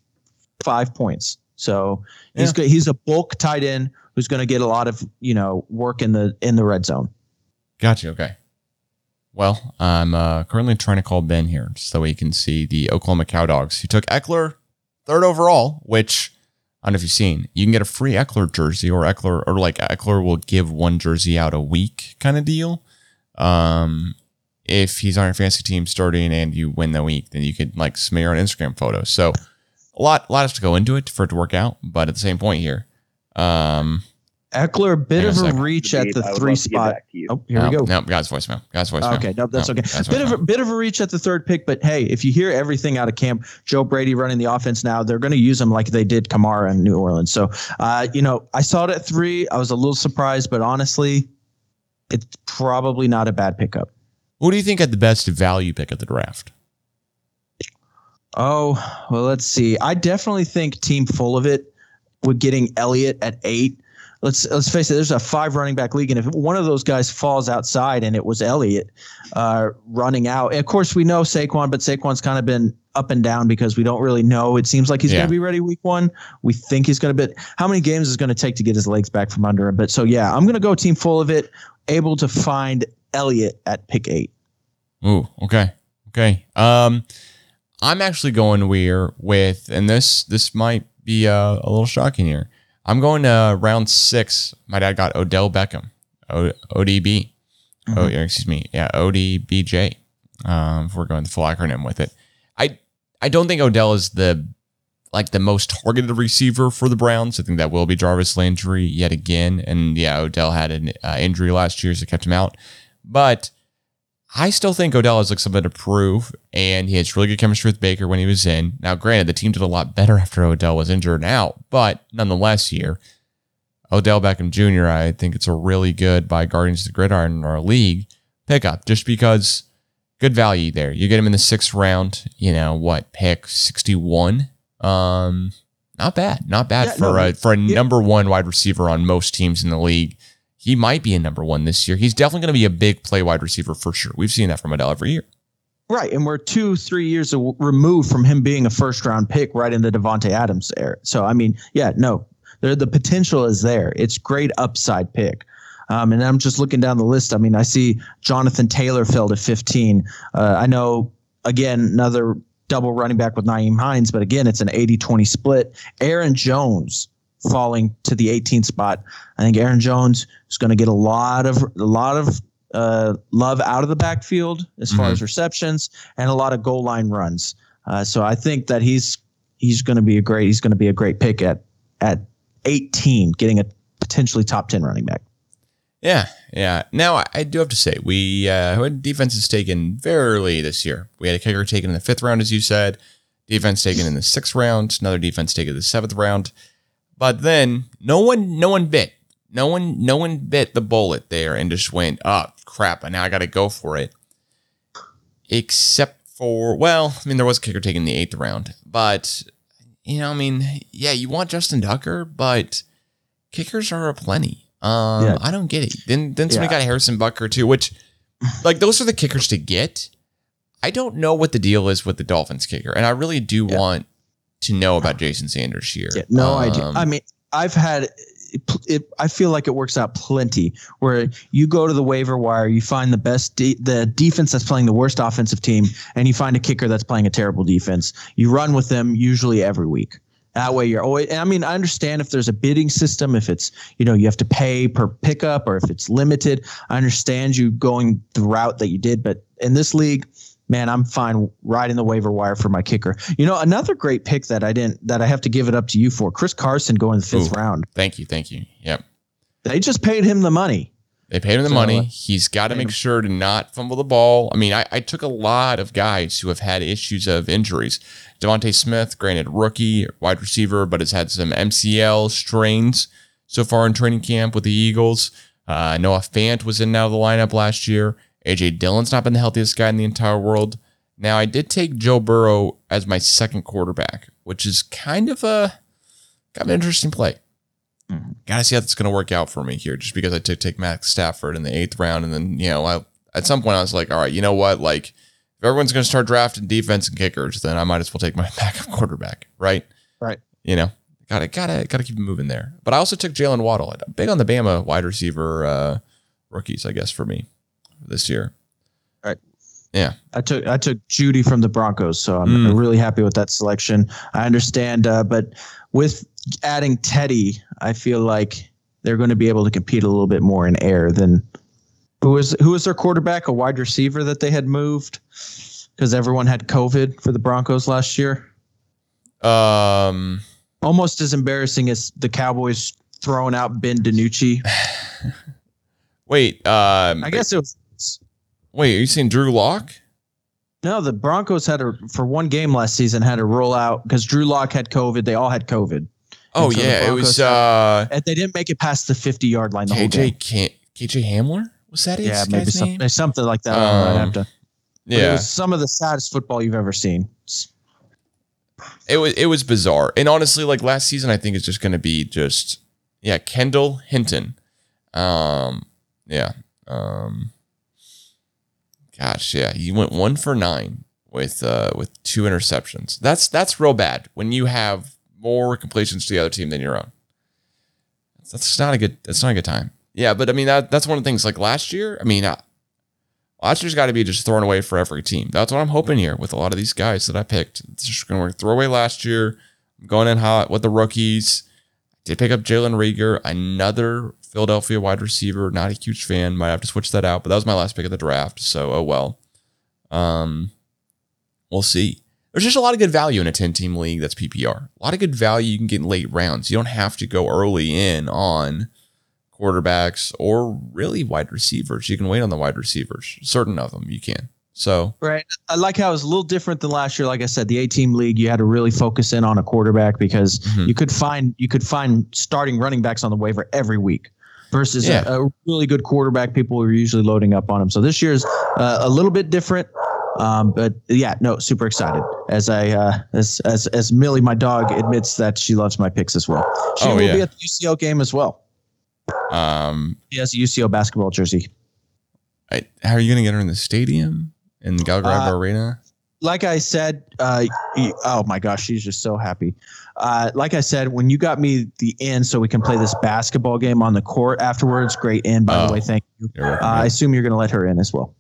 five points. So he's Yeah. good. He's a bulk tight end who's going to get a lot of you know work in the in the red zone. Gotcha. Okay. Well, I'm uh, currently trying to call Ben here so he can see the Oklahoma Cowdogs. He took Ekeler third overall, which I don't know if you've seen. You can get a free Ekeler jersey, or Ekeler, or like Ekeler will give one jersey out a week kind of deal. Um, if he's on your fantasy team starting and you win the week, then you could like smear an Instagram photo. So a lot, a lot has to go into it for it to work out. But at the same point here, um, Ekeler, a bit Hang a of a reach at the I three love to get spot. back to you. Oh, here no, we go. No, God's voicemail. God's voicemail. Okay, no, that's No, okay. God's bit of a bit of a reach at the third pick, but hey, if you hear everything out of camp, Joe Brady running the offense now, they're going to use him like they did Kamara in New Orleans. So, uh, you know, I saw it at three. I was a little surprised, but honestly, it's probably not a bad pickup. What do you think had the best value pick at the draft? Oh, well, let's see. I definitely think team full of it with getting Elliott at eight. Let's let's face it. There's a five running back league, and if one of those guys falls outside, and it was Elliott uh, running out, and of course we know Saquon, but Saquon's kind of been up and down because we don't really know. It seems like he's Yeah. going to be ready week one. We think he's going to be. How many games is going to take to get his legs back from under him? But so yeah, I'm going to go team full of it. Able to find Elliott at pick eight. Ooh, okay. Okay. Um I'm actually going weird with and this this might be uh, a little shocking here. I'm going to round 6. My dad got Odell Beckham. O- ODB. Oh, Mhm. yeah, excuse me. Yeah, ODBJ. Um if we're going the full acronym with it. I I don't think Odell is the like the most targeted receiver for the Browns. I think that will be Jarvis Landry yet again. And yeah, Odell had an uh, injury last year, so kept him out. But I still think Odell has like something to prove, and he has really good chemistry with Baker when he was in. Now, granted, the team did a lot better after Odell was injured and out, but nonetheless, here, Odell Beckham Jr., I think it's a really good by Guardians of the Gridiron in our league pickup just because good value there. You get him in the sixth round, you know, what, pick 61? Um, not bad. Not bad Yeah, for no, a for a yeah. number one wide receiver on most teams in the league. He might be a number one this year. He's definitely going to be a big play wide receiver for sure. We've seen that from Odell every year. Right, and we're two, three years removed from him being a first round pick right in the Davante Adams era. So I mean, yeah, no, the potential is there. It's great upside pick. Um, and I'm just looking down the list. I mean, I see Jonathan Taylor filled at 15. Uh, I know again another double running back with Nyheim Hines, but again, it's an 80-20 split. Aaron Jones falling to the 18th spot. I think Aaron Jones is going to get a lot of a lot of uh, love out of the backfield as far Mhm. as receptions and a lot of goal line runs. Uh, so I think that he's he's going to be a great he's going to be a great pick at at 18, getting a potentially top 10 running back. Yeah, yeah. Now I, I do have to say we uh, had defenses taken very early this year. We had a kicker taken in the fifth round, as you said. Defense taken in the sixth round. Another defense taken in the seventh round. But then no one, no one bit. No one, no one bit the bullet there and just went, "Oh crap!" And now I got to go for it. Except for, well, I mean, there was a kicker taking the eighth round, but you know, I mean, yeah, you want Justin Tucker, but kickers are a plenty. Um, Yeah. I don't get it. Then then somebody Yeah. got Harrison Butker too, which like those are the kickers to get. I don't know what the deal is with the Dolphins kicker, and I really do Yeah. want to know about Jason Sanders here. Yeah, no idea. Um, I mean, I've had. It, it, I feel like it works out plenty. Where you go to the waiver wire, you find the best, de- the defense that's playing the worst offensive team, and you find a kicker that's playing a terrible defense. You run with them usually every week. That way, you're always. I mean, I understand if there's a bidding system, if it's you know you have to pay per pickup, or if it's limited. I understand you going the route that you did, but in this league, man, I'm fine riding the waiver wire for my kicker. You know, another great pick that I didn't that I have to give it up to you for, Chris Carson going the fifth Ooh. round. Thank you, thank you. Yep. They just paid him the money. They paid him the So, money. uh, He's got to make sure to not fumble the ball. I mean, I, I took a lot of guys who have had issues of injuries. DeVonta Smith, granted rookie wide receiver, but has had some MCL strains so far in training camp with the Eagles. Uh, Noah Fant was in now the lineup last year. AJ Dillon's not been the healthiest guy in the entire world. Now, I did take Joe Burrow as my second quarterback, which is kind of a kind of an interesting play. Gotta see how that's going to work out for me here, just because I took take Max Stafford in the eighth round, and then you know, I, at some point I was like, all right, you know what, like if everyone's going to start drafting defense and kickers, then I might as well take my backup quarterback, right? Right. You know, gotta gotta gotta keep moving there. But I also took Jaylen Waddle, big on the Bama wide receiver uh, rookies, I guess for me this year. Right. Yeah. I took I took Jeudy from the Broncos, so I'm Mm. really happy with that selection. I understand, uh, but with adding Teddy, I feel like they're going to be able to compete a little bit more in air than who was who was their quarterback, a wide receiver that they had moved because everyone had COVID for the Broncos last year. Um. Almost as embarrassing as the Cowboys throwing out Ben DiNucci. Wait. Um. I guess it was. Wait. Are you saying Drew Lock? No, the Broncos had a for one game last season had to roll out because Drew Lock had COVID. They all had COVID. Oh so yeah, it was uh And they didn't make it past the 50 yard line the whole game. KJ Can- KJ Hamler. Was that his Yeah, maybe some, name? something like that. I I'd Um, have to, but It Yeah, was some of the saddest football you've ever seen. it was it was bizarre. And honestly, like last season, I think it's just going to be just yeah, Kendall Hinton. Um, yeah. Um, gosh, yeah, he went one for nine with uh with two interceptions. That's that's real bad when you have more completions to the other team than your own. That's not a good. That's not a good time. Yeah, but I mean that that's one of the things. Like last year, I mean, uh, last year's got to be just thrown away for every team. That's what I'm hoping here with a lot of these guys that I picked. It's just going to work. Throw away last year. I'm going in hot with the rookies. Did pick up Jalen Reagor, another Philadelphia wide receiver. Not a huge fan. Might have to switch that out. But that was my last pick of the draft. So oh well. Um, we'll see. There's just a lot of good value in a 10 team league that's PPR. A lot of good value you can get in late rounds. You don't have to go early in on quarterbacks or really wide receivers. You can wait on the wide receivers. Certain of them you can. So Right. I like how it was a little different than last year. Like I said, the eight team league, you had to really focus in on a quarterback because Mhm. you could find you could find starting running backs on the waiver every week versus Yeah. a, a really good quarterback. People are usually loading up on him. So this year's uh, a little bit different. Um, but yeah, no, super excited as I uh, as as as Millie, my dog, admits that she loves my picks as well. She Oh, will yeah. be at the UCO game as well. um She has a UCO basketball jersey. I, how are you gonna get her in the stadium in Gallagher Uh, Arena? like I said, uh, oh my gosh, she's just so happy. Uh, like I said, when you got me the in so we can play this basketball game on the court afterwards, great in, by Oh. the way. Thank you. Uh, I assume you're going to let her in as well.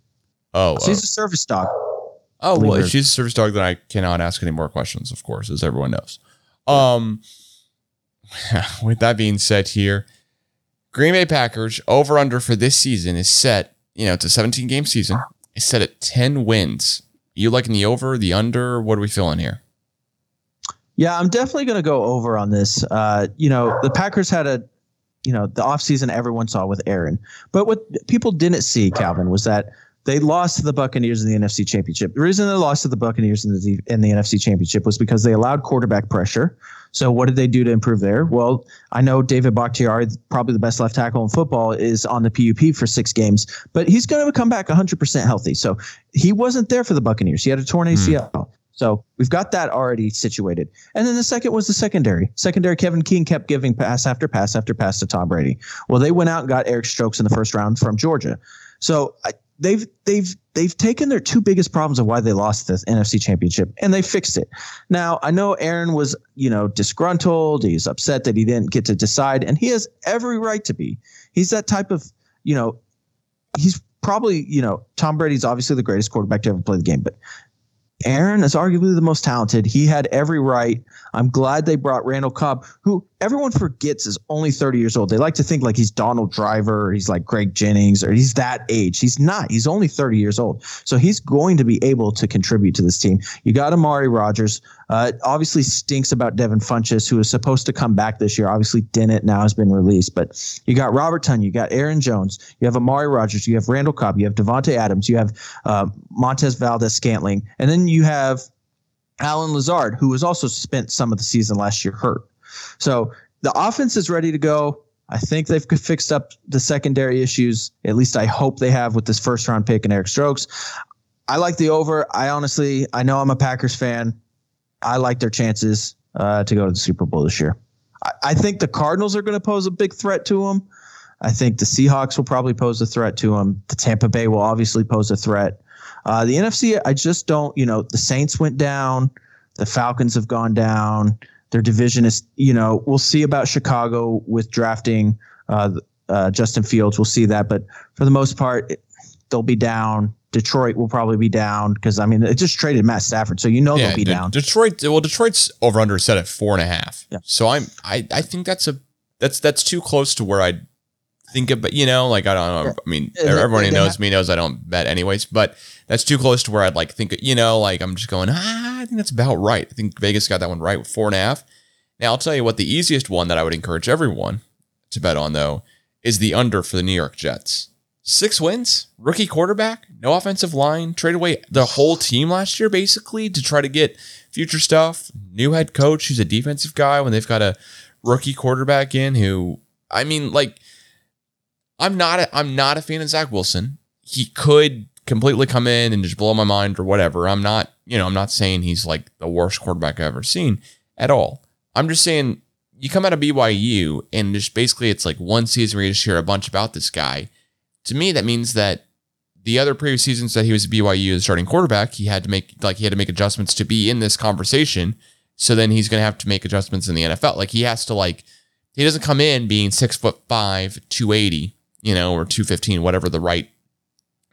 oh, She's oh, a service dog. oh, well, her. if she's a service dog, then I cannot ask any more questions, of course, as everyone knows. Um, with that being said, here, Green Bay Packers over under for this season is set. You know, it's a 17 game season. It's set at 10 wins. You liking the over, the under? What are we feeling here? Yeah, I'm definitely going to go over on this. Uh, you know, the Packers had a, you know, the offseason everyone saw with Aaron. But what people didn't see, Calvin, was that they lost to the Buccaneers in the NFC Championship. The reason they lost to the Buccaneers in the in the NFC Championship was because they allowed quarterback pressure. So what did they do to improve there? Well, I know David Bakhtiari, probably the best left tackle in football, is on the PUP for six games, but he's going to come back 100% healthy. So he wasn't there for the Buccaneers. He had a torn ACL. So we've got that already situated. And then the second was the secondary. Secondary, Kevin King kept giving pass after pass after pass to Tom Brady. Well, they went out and got Eric Stokes in the first round from Georgia. So I, they've they've they've taken their two biggest problems of why they lost the NFC Championship and they fixed it. Now I know Aaron was you know disgruntled. He's upset that he didn't get to decide, and he has every right to be. He's that type of you know. He's probably you know Tom Brady's obviously the greatest quarterback to ever play the game, but Aaron is arguably the most talented. He had every right. I'm glad they brought Randall Cobb, who everyone forgets is only 30 years old. They like to think like he's Donald Driver he's like Greg Jennings or he's that age. He's not. He's only 30 years old. So he's going to be able to contribute to this team. You got Amari Rodgers. Uh, it obviously stinks about Devin Funchess, who was supposed to come back this year. Obviously didn't. Now has been released. But you got Robert Tonyan. You got Aaron Jones. You have Amari Rodgers. You have Randall Cobb. You have Davante Adams. You have uh, Montez Valdes-Scantling. And then you have Allen Lazard, who was also spent some of the season last year hurt. So the offense is ready to go. I think they've fixed up the secondary issues. At least I hope they have with this first round pick and Eric Stokes. I like the over. I honestly, I know I'm a Packers fan. I like their chances uh, to go to the Super Bowl this year. I, I think the Cardinals are going to pose a big threat to them. I think the Seahawks will probably pose a threat to them. The Tampa Bay will obviously pose a threat. Uh, the NFC, I just don't, you know, the Saints went down, the Falcons have gone down. Their division is, you know, we'll see about Chicago with drafting uh, uh, Justin Fields. We'll see that. But for the most part, they'll be down. Detroit will probably be down because, I mean, it just traded Matt Stafford. So you know they'll be De- down. Detroit. Well, Detroit's over under set at four and a half. Yeah. So I'm. I. I think that's a. That's that's too close to where I think about. You know, like I don't. know. I mean, Yeah, everyone who knows have- me knows I don't bet anyways. But that's too close to where I'd like think. You know, like I'm just going. Ah, I think that's about right. I think Vegas got that one right with four and a half. Now I'll tell you what the easiest one that I would encourage everyone to bet on though is the under for the New York Jets. Six wins, rookie quarterback, no offensive line, trade away the whole team last year basically to try to get future stuff. New head coach who's a defensive guy when they've got a rookie quarterback in who I mean like I'm not a, I'm not a fan of Zach Wilson. He could completely come in and just blow my mind or whatever. I'm not, you know, I'm not saying he's like the worst quarterback I've ever seen at all. I'm just saying you come out of BYU and just basically it's like one season where you just hear a bunch about this guy. To me, that means that the other previous seasons that he was at BYU as starting quarterback, he had to make like he had to make adjustments to be in this conversation. So then he's gonna have to make adjustments in the NFL. Like he has to like he doesn't come in being six foot five, 280, you know, or 215, whatever the right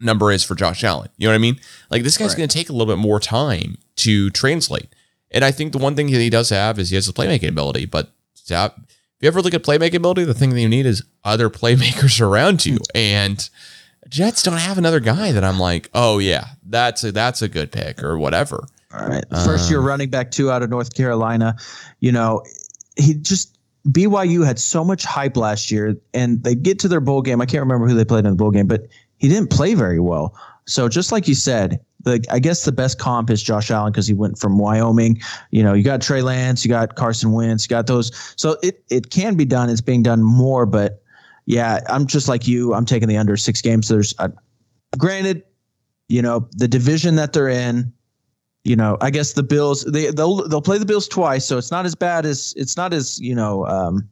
number is for Josh Allen. You know what I mean? Like this guy's Right. gonna take a little bit more time to translate. And I think the one thing that he does have is he has the playmaking ability. But to if you ever look at playmaking ability, the thing that you need is other playmakers around you. And Jets don't have another guy that I'm like, oh yeah, that's a that's a good pick or whatever. All right. First year Um, running back two out of North Carolina. You know, he just BYU had so much hype last year, and they get to their bowl game. I can't remember who they played in the bowl game, but he didn't play very well. So just like you said, the I guess the best comp is Josh Allen because he went from Wyoming. You know, you got Trey Lance, you got Carson Wentz, you got those. So it it can be done. It's being done more, but yeah, I'm just like you. I'm taking the under six games. There's, uh, granted, you know, the division that they're in. You know, I guess the Bills they they'll they'll play the Bills twice, so it's not as bad as it's not as you know. Um,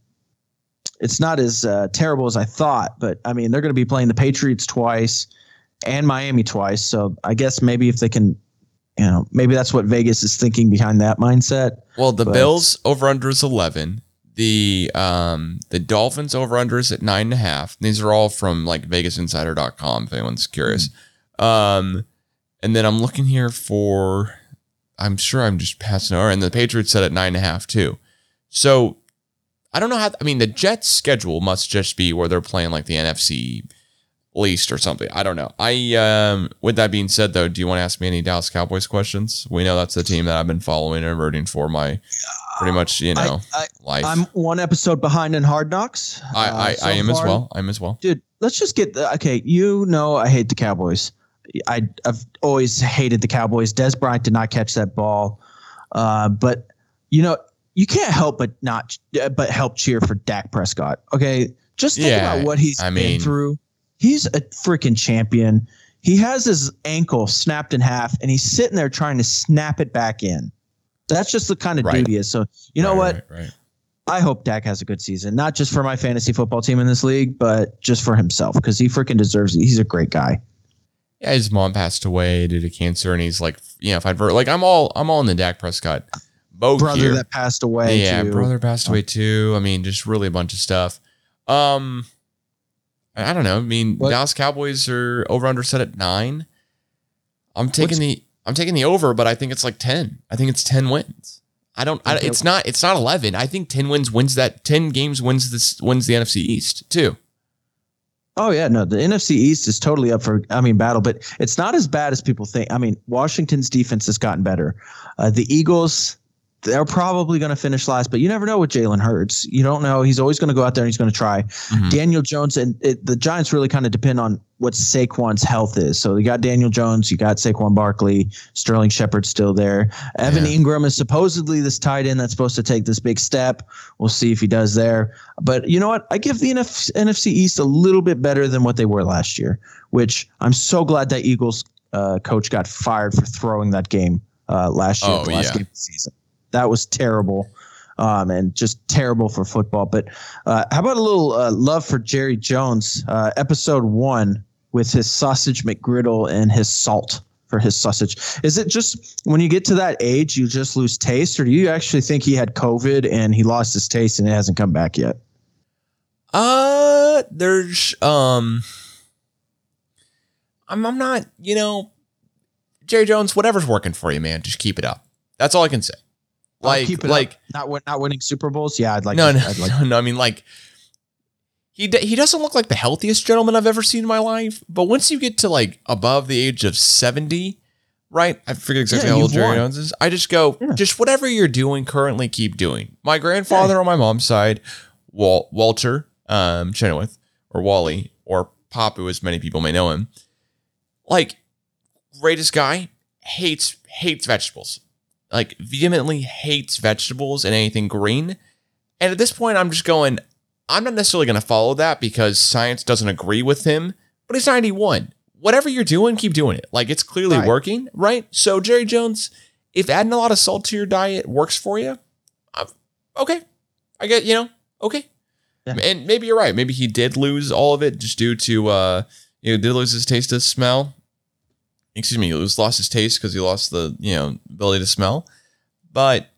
it's not as uh, terrible as I thought, but I mean, they're going to be playing the Patriots twice and Miami twice. So I guess maybe if they can, you know, maybe that's what Vegas is thinking behind that mindset. Well, the But- Bills over under is eleven. The um the Dolphins over under is at nine and a half. These are all from like VegasInsider.com if anyone's curious. Um, and then I'm looking here for. I'm sure I'm just passing over, and the Patriots set at nine and a half too. So I don't know how. I mean, the Jets' schedule must just be where they're playing like the NFC least or something. I don't know. I um with that being said though, do you want to ask me any Dallas Cowboys questions? We know that's the team that I've been following and rooting for my pretty much, you know, I, life. I, I'm one episode behind in Hard Knocks. I, uh, I, so I am as well. I'm as well. dude. Let's just get the, okay. You know, I hate the Cowboys. I, I've always hated the Cowboys. Dez Bryant did not catch that ball, uh, but you know, you can't help but not but help cheer for Dak Prescott. Okay, just think Yeah, about what he's I been mean- through. He's a freaking champion. He has his ankle snapped in half, and he's sitting there trying to snap it back in. That's just the kind of Right. dude he is. So you know Right, what? Right. I hope Dak has a good season, not just for my fantasy football team in this league, but just for himself because he freaking deserves it. He's a great guy. Yeah, his mom passed away due to cancer, and he's like, you know, if I'd like, I'm all, I'm all in the Dak Prescott Brother here. that passed away. yeah, too. brother passed away too. I mean, just really a bunch of stuff. Um, I I don't know. I mean, What- Dallas Cowboys are over under set at nine. I'm taking What's- the I'm taking the over, but I think it's like ten. I think it's ten wins. I don't. I, it's not. It's not eleven. I think ten wins wins that ten games wins this wins the NFC East too. Oh yeah, no, the NFC East is totally up for I mean battle, but it's not as bad as people think. I mean, Washington's defense has gotten better. Uh, the Eagles, they're probably going to finish last, but you never know with Jalen Hurts. You don't know. He's always going to go out there and he's going to try. Mhm. Daniel Jones and it, the Giants really kind of depend on what Saquon's health is. So you got Daniel Jones, you got Saquon Barkley, Sterling Shepard still there. Evan Yeah. Ingram is supposedly this tight end that's supposed to take this big step. We'll see if he does there. But you know what? I give the NF- NFC East a little bit better than what they were last year, which I'm so glad that Eagles uh, coach got fired for throwing that game uh, last year, Oh, the last yeah. game of the season. That was terrible. Um, and just terrible for football. But uh, how about a little uh, love for Jerry Jones? Uh, episode one with his sausage McGriddle and his salt for his sausage. Is it just when you get to that age, you just lose taste, or do you actually think he had COVID and he lost his taste and it hasn't come back yet? Uh, there's um, I'm I'm not. You know, Jerry Jones, whatever's working for you, man, just keep it up. That's all I can say. Like, like. up. not win, not winning Super Bowls. Yeah, I'd like. no, to, no, I'd like no, no. I mean, like, he d- he doesn't look like the healthiest gentleman I've ever seen in my life. But once you get to like above the age of seventy, right? I forget exactly Yeah, how old Jerry won. Jones is. I just go, Yeah. just whatever you're doing currently, keep doing. My grandfather on my mom's side, Wal- Walter um, Chenoweth, or Wally, or Papu, as many people may know him, like greatest guy, hates hates vegetables like vehemently hates vegetables and anything green. And at this point, I'm just going, I'm not necessarily going to follow that because science doesn't agree with him, but he's 91. Whatever you're doing, keep doing it. Like it's clearly Right. working, right? So, Jerry Jones, if adding a lot of salt to your diet works for you, i okay. I get, you know, okay. Yeah. And maybe you're right. Maybe he did lose all of it just due to, uh, you know, did lose his taste of smell excuse me, he lost his taste because he lost the you know ability to smell. But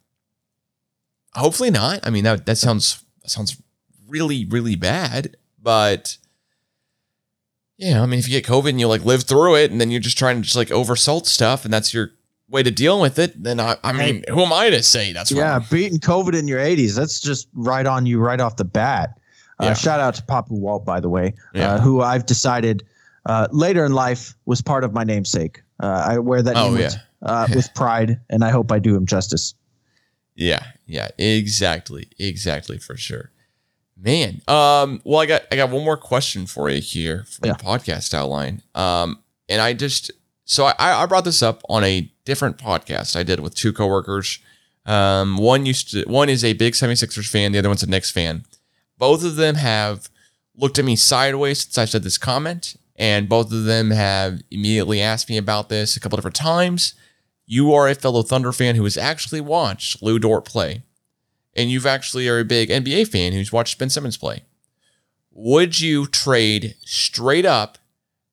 hopefully not. I mean that that sounds that sounds really really bad. But yeah, I mean if you get COVID and you like live through it, and then you're just trying to just like oversalt stuff, and that's your way to deal with it, then I, I mean, who am I to say that's Yeah, wrong? beating COVID in your 80s. That's just right on you right off the bat. Uh, Yeah. Shout out to Papu Walt, by the way, Yeah. uh, who I've decided uh, later in life was part of my namesake. Uh, I wear that Oh, name yeah. with, uh, with pride, and I hope I do him justice. Yeah, yeah, exactly, exactly for sure. Man, um, well, I got I got one more question for you here from Yeah. the podcast outline. Um, and I just so I I brought this up on a different podcast I did with two coworkers. Um, one used to one is a big 76ers fan, the other one's a Knicks fan. Both of them have looked at me sideways since I said this comment, and both of them have immediately asked me about this a couple different times. You are a fellow Thunder fan who has actually watched Lu Dort play, and you've actually are a big NBA fan who's watched Ben Simmons play. Would you trade straight up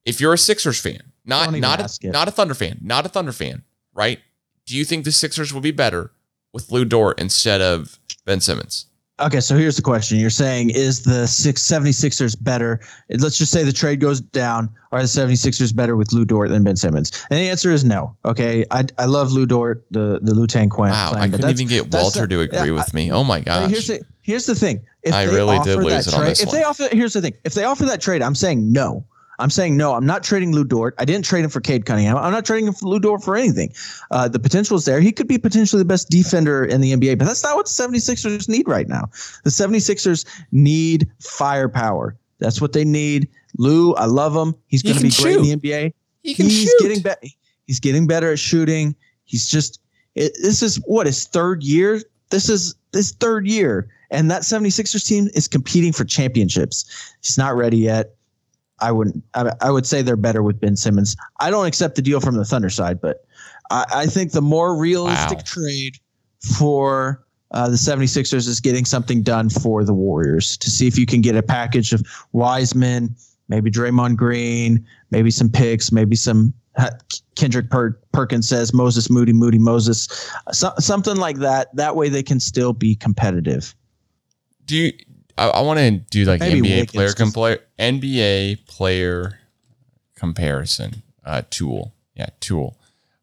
if you're a Sixers fan, not not a, not a Thunder fan, not a Thunder fan, right? Do you think the Sixers would be better with Lu Dort instead of Ben Simmons? Okay, so here's the question. You're saying is the six, 76ers better? Let's just say the trade goes down. Are the 76ers better with Lu Dort than Ben Simmons? And the answer is no. Okay, I, I love Lu Dort, the the Lou Tang Quan. Wow, plan, I couldn't even get Walter the- to agree with me. Oh my gosh. here's the here's the thing. If I really did lose it on trade, this if one. they offer, here's the thing. If they offer that trade, I'm saying no. I'm saying no. I'm not trading Lu Dort. I didn't trade him for Cade Cunningham. I'm not trading him for Lu Dort for anything. Uh, the potential is there. He could be potentially the best defender in the NBA, but that's not what the 76ers need right now. The 76ers need firepower. That's what they need. Lou, I love him. He's going to be great in the NBA he can he's shoot. getting better. He's getting better at shooting. He's just it, this is what his third year. This is his third year, and that 76ers team is competing for championships. He's not ready yet. I wouldn't. I, I would say they're better with Ben Simmons. I don't accept the deal from the Thunder side, but I, I think the more realistic Wow. trade for uh, the 76ers is getting something done for the Warriors to see if you can get a package of Wiseman, maybe Draymond Green, maybe some picks, maybe some Kendrick per- Perkins says Moses Moody, Moody Moses, so, something like that. That way they can still be competitive. do you I, I want to do like Maybe NBA player compare NBA player comparison uh tool. Yeah, tool.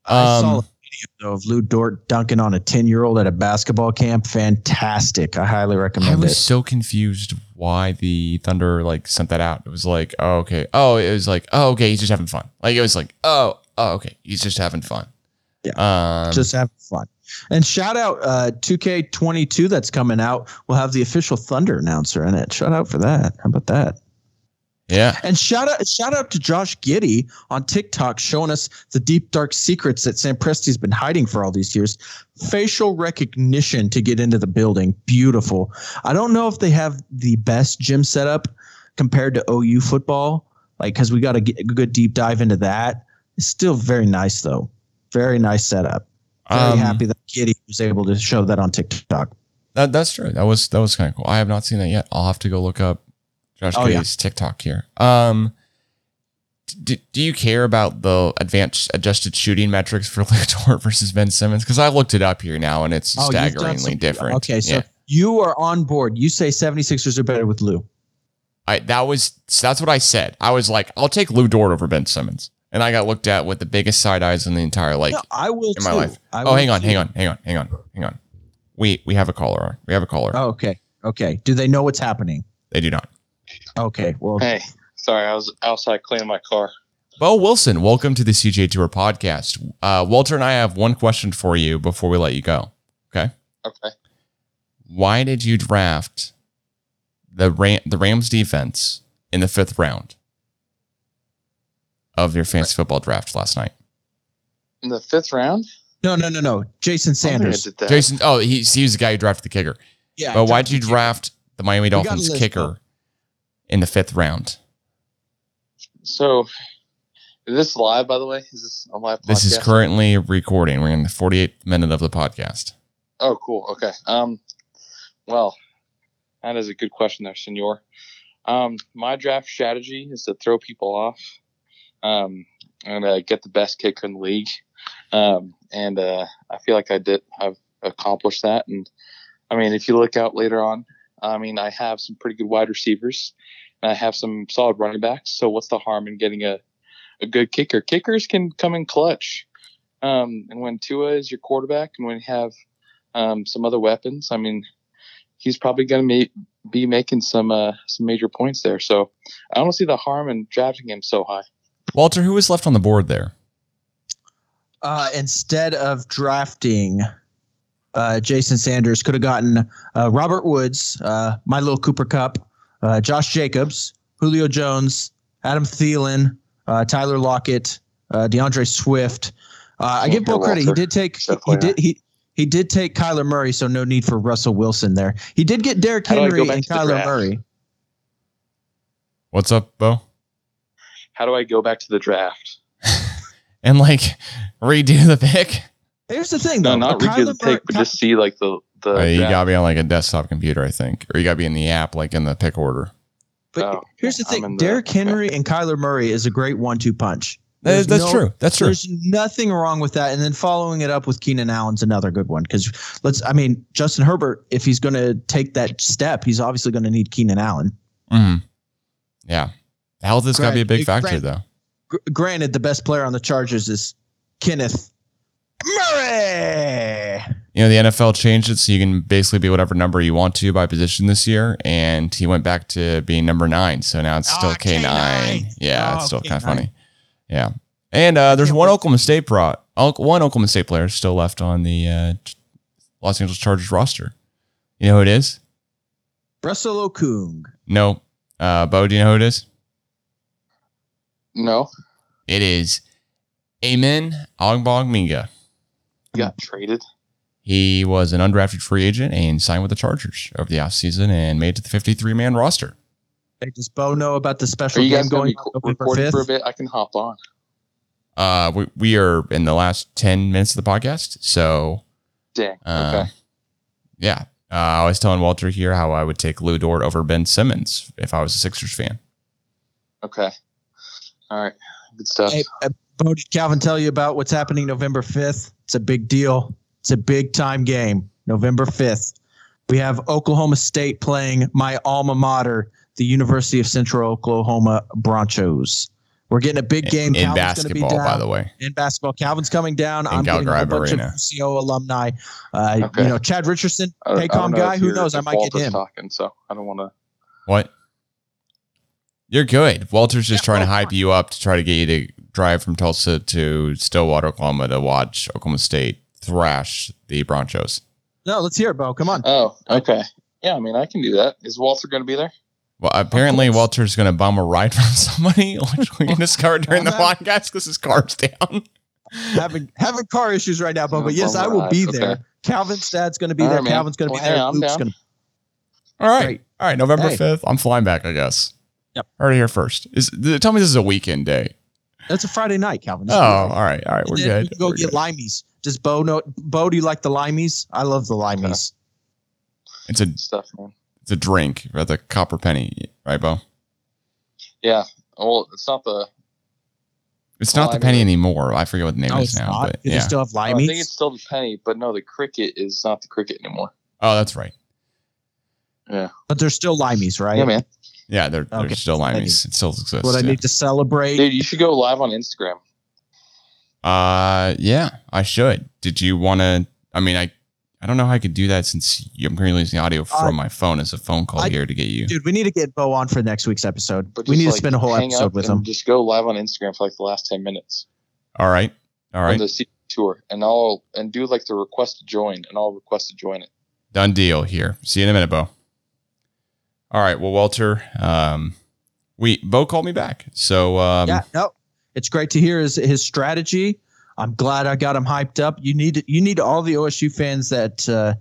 I saw a Um, video though of Lu Dort dunking on a 10 year old at a basketball camp. Fantastic. I highly recommend it. I was it. so confused why the Thunder like sent that out. It was like, oh okay. Oh, it was like, oh okay, he's just having fun. Like it was like, oh, oh okay, he's just having fun. Yeah. Um Just having fun. And shout out uh, 2K22 that's coming out. We'll have the official Thunder announcer in it. Shout out for that. How about that? yeah. And shout out shout out to Josh Giddey on TikTok showing us the deep dark secrets that Sam Presti's been hiding for all these years. Facial recognition to get into the building. Beautiful. I don't know if they have the best gym setup compared to OU football, like because we got a good deep dive into that. It's still very nice though. Very nice setup. Very Um, happy that Giddey was able to show that on TikTok. That that's true. That was that was kind of cool. I have not seen that yet. I'll have to go look up Josh Oh, yeah. Giddey's TikTok here. Um, do, do you care about the advanced adjusted shooting metrics for Lu Dort versus Ben Simmons? Because I looked it up here now and it's Oh, staggeringly some- different. Okay, so Yeah. you are on board. You say 76ers are better with Lou. I that was that's what I said. I was like, I'll take Lu Dort over Ben Simmons, and I got looked at with the biggest side eyes in the entire like No, I will in my too. life. I oh, hang on, too. hang on, hang on, hang on, hang on. We we have a caller on. We have a caller. Oh, okay. Okay. Do they know what's happening? They do not. Okay. Well, Hey, sorry, I was outside cleaning my car. Beau Wilson, welcome to the CGA Tour podcast. Uh, Walter and I have one question for you before we let you go. Okay. Okay. Why did you draft the Ram- the Rams defense in the fifth round of your fantasy football draft last night? In the fifth round? no, no, no, no. Jason I don't think I Sanders. Jason, oh, he's, he was the guy who drafted the kicker. Yeah. But why did you draft the Miami Dolphins kicker in the fifth round? So, is this live, by the way? Is this a live podcast? This is currently recording. We're in the 48th minute of the podcast. Oh, cool. Okay. Um, well, that is a good question there, Senor. Um, my draft strategy is to throw people off, um, and uh, get the best kicker in the league. Um, and uh, I feel like I did. I've accomplished that. And I mean, if you look out later on, I mean, I have some pretty good wide receivers, and I have some solid running backs. So what's the harm in getting a a good kicker? Kickers can come in clutch. Um, and when Tua is your quarterback, and when you have um, some other weapons. I mean, he's probably going to be making some uh, some major points there. So I don't see the harm in drafting him so high. Walter, who was left on the board there? Uh, instead of drafting uh, Jason Sanders. Could have gotten uh, Robert Woods, uh, my little Cooper Kupp, uh, Josh Jacobs, Julio Jones, Adam Thielen, uh, Tyler Lockett, uh, D'Andre Swift. Uh, I give Beau hear credit. He did take Except he did he he did take Kyler Murray, so no need for Russell Wilson there. He did get Derrick How do I go Henry and Kyler? Murray. What's up, Beau? How do I go back to the draft? And like redo the pick. Here's the thing, No, though. not Uh, redo the pick, but just see like the the. Uh, you gotta be on like a desktop computer, I think, or you gotta be in the app, like in the pick order. But Oh, here's the thing: in the- Derrick okay. Henry and Kyler Murray is a great one-two punch. There's that's no- true. That's true. There's nothing wrong with that, and then following it up with Keenan Allen's another good one because let's. I mean, Justin Herbert, if he's going to take that step, he's obviously going to need Keenan Allen. hmm Yeah, health has got to be a big factor, Grant- though. Gr- granted, the best player on the Chargers is Kenneth Murray. You know, the NFL changed it so you can basically be whatever number you want to by position this year, and he went back to being number nine. So now it's still Ah, K nine. K9. Yeah, Oh, it's still kind of funny. Yeah, and uh, there's one. Oklahoma State pro, one Oklahoma State player still left on the uh, Los Angeles Chargers roster. You know who it is? Russell Okung. No, uh, Beau. Do you know who it is? No, It is Amen Ogbongbemiga. he got traded. He was an undrafted free agent and signed with the Chargers over the offseason and made it to the 53 man roster. Hey, does Beau know about the special Are you game guys going going to on be recording for a bit? I can hop on. Uh, we, we are in the last 10 minutes of the podcast. So, Dang. uh, okay. yeah. Uh, I was telling Walter here how I would take Lu Dort over Ben Simmons if I was a Sixers fan. Okay. All right. Good stuff. Hey, uh, Beau, did Calvin tell you about what's happening November 5th? It's a big deal. It's a big time game. November 5th. We have Oklahoma State playing my alma mater, the University of Central Oklahoma Bronchos. We're getting a big game. in Calvin's gonna be basketball, down. by the way. in basketball. Calvin's coming down. In I'm getting a bunch Arena. of UCO alumni. Uh, Okay. You know, Chad Richardson, I don't- Paycom don't know guy. Who knows? I might get Walter's him. talking, so I don't want to. What? You're good. Walter's just Yeah, trying to oh, hype you up to try to get you to drive from Tulsa to Stillwater, Oklahoma to watch Oklahoma State thrash the Bronchos. No, let's hear it, Beau. Come on. Oh, okay. Yeah, I mean, I can do that. Is Walter going to be there? Well, apparently. Walter's going to bum a ride from somebody, which we can discover during the podcast because his car's down. having having car issues right now, Beau. But yes, I will be ride. there. Okay. Calvin's dad's going to be All there. right. Calvin's going to Well, be there. hey, I'm Luke's down. going to. All right. Great. All right. November Hey. 5th. I'm flying back, I guess. Yep. Heard it here first. Is, th- tell me this is a weekend day. That's a Friday night, Calvin. Oh, all right. All right. We're then we good. go We're get good. limeys. Does Beau know? Beau, do you like the limeys? I love the limeys. It's a, Good stuff, man. it's a drink at the copper penny, right, Beau? Yeah. Well, it's not the. It's Well, not the penny anymore. I forget what the name No, is it's now. not. But Do they yeah. still have I think it's still the penny, but no, the cricket is not the cricket anymore. Oh, that's right. Yeah. But they're still limeys, right? Yeah, man. Yeah, they're, they're still limeys. It still exists. What I yeah. need to celebrate. Dude, you should go live on Instagram. Uh, yeah, I should. Did you want to? I mean, I, I don't know how I could do that since I'm currently using audio from Uh, my phone as a phone call I- here to get you. Dude, we need to get Beau on for next week's episode. But we just, need to spend a whole hang episode with him. Just go live on Instagram for like the last ten minutes All right, all right. on the C tour, and I'll and do like the request to join, and I'll request to join it. done deal here. See you in a minute, Beau. All right, well, Walter, um, we Beau called me back, so um, yeah, no, it's great to hear his his strategy. I'm glad I got him hyped up. You need you need all the OSU fans that uh,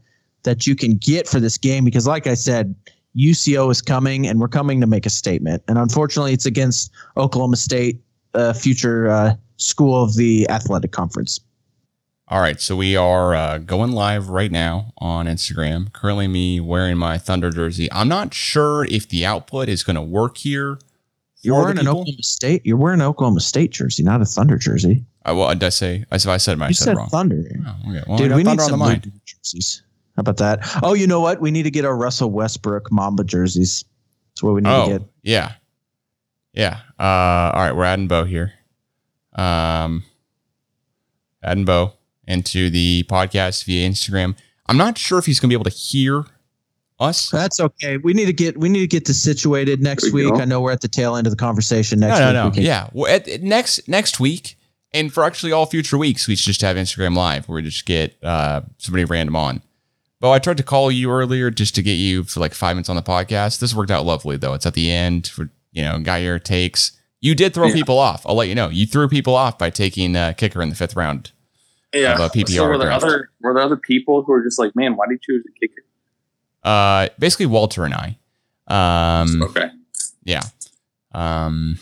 that you can get for this game because, like I said, UCO is coming and we're coming to make a statement. And unfortunately, it's against Oklahoma State, uh, future uh, school of the athletic conference. All right, so we are uh, going live right now on Instagram. Currently, me wearing my Thunder jersey. I'm not sure if the output is going to work here. You're wearing an. Oklahoma State. You're wearing an Oklahoma State jersey, not a Thunder jersey. Uh, well, did I say? I said I said, I You said, said wrong. Thunder. Oh, okay. Well, Dude, I we need some blue jerseys. How about that? Oh, you know what? We need to get our Russell Westbrook Mamba jerseys. That's what we need to Oh, get. yeah, yeah. Uh, all right, we're adding Beau here. Um, adding Beau into the podcast via Instagram. I'm not sure if he's going to be able to hear us. That's okay. We need to get we need to get this situated next we week. go. I know we're at the tail end of the conversation next no, week. no, no. We Yeah, well, at, at next next week, And for actually all future weeks, we should just have Instagram Live where we just get uh, somebody random on. Beau, I tried to call you earlier just to get you for like five minutes on the podcast. This worked out lovely though. It's at the end for you know, got your takes. You did throw Yeah. people off. I'll let you know. You threw people off by taking uh, kicker in the fifth round. Yeah. Of a PPR so were there draft. other were there other people who were just like, man, why did you choose a kicker? Uh, basically Walter and I. Um, okay. yeah. Um,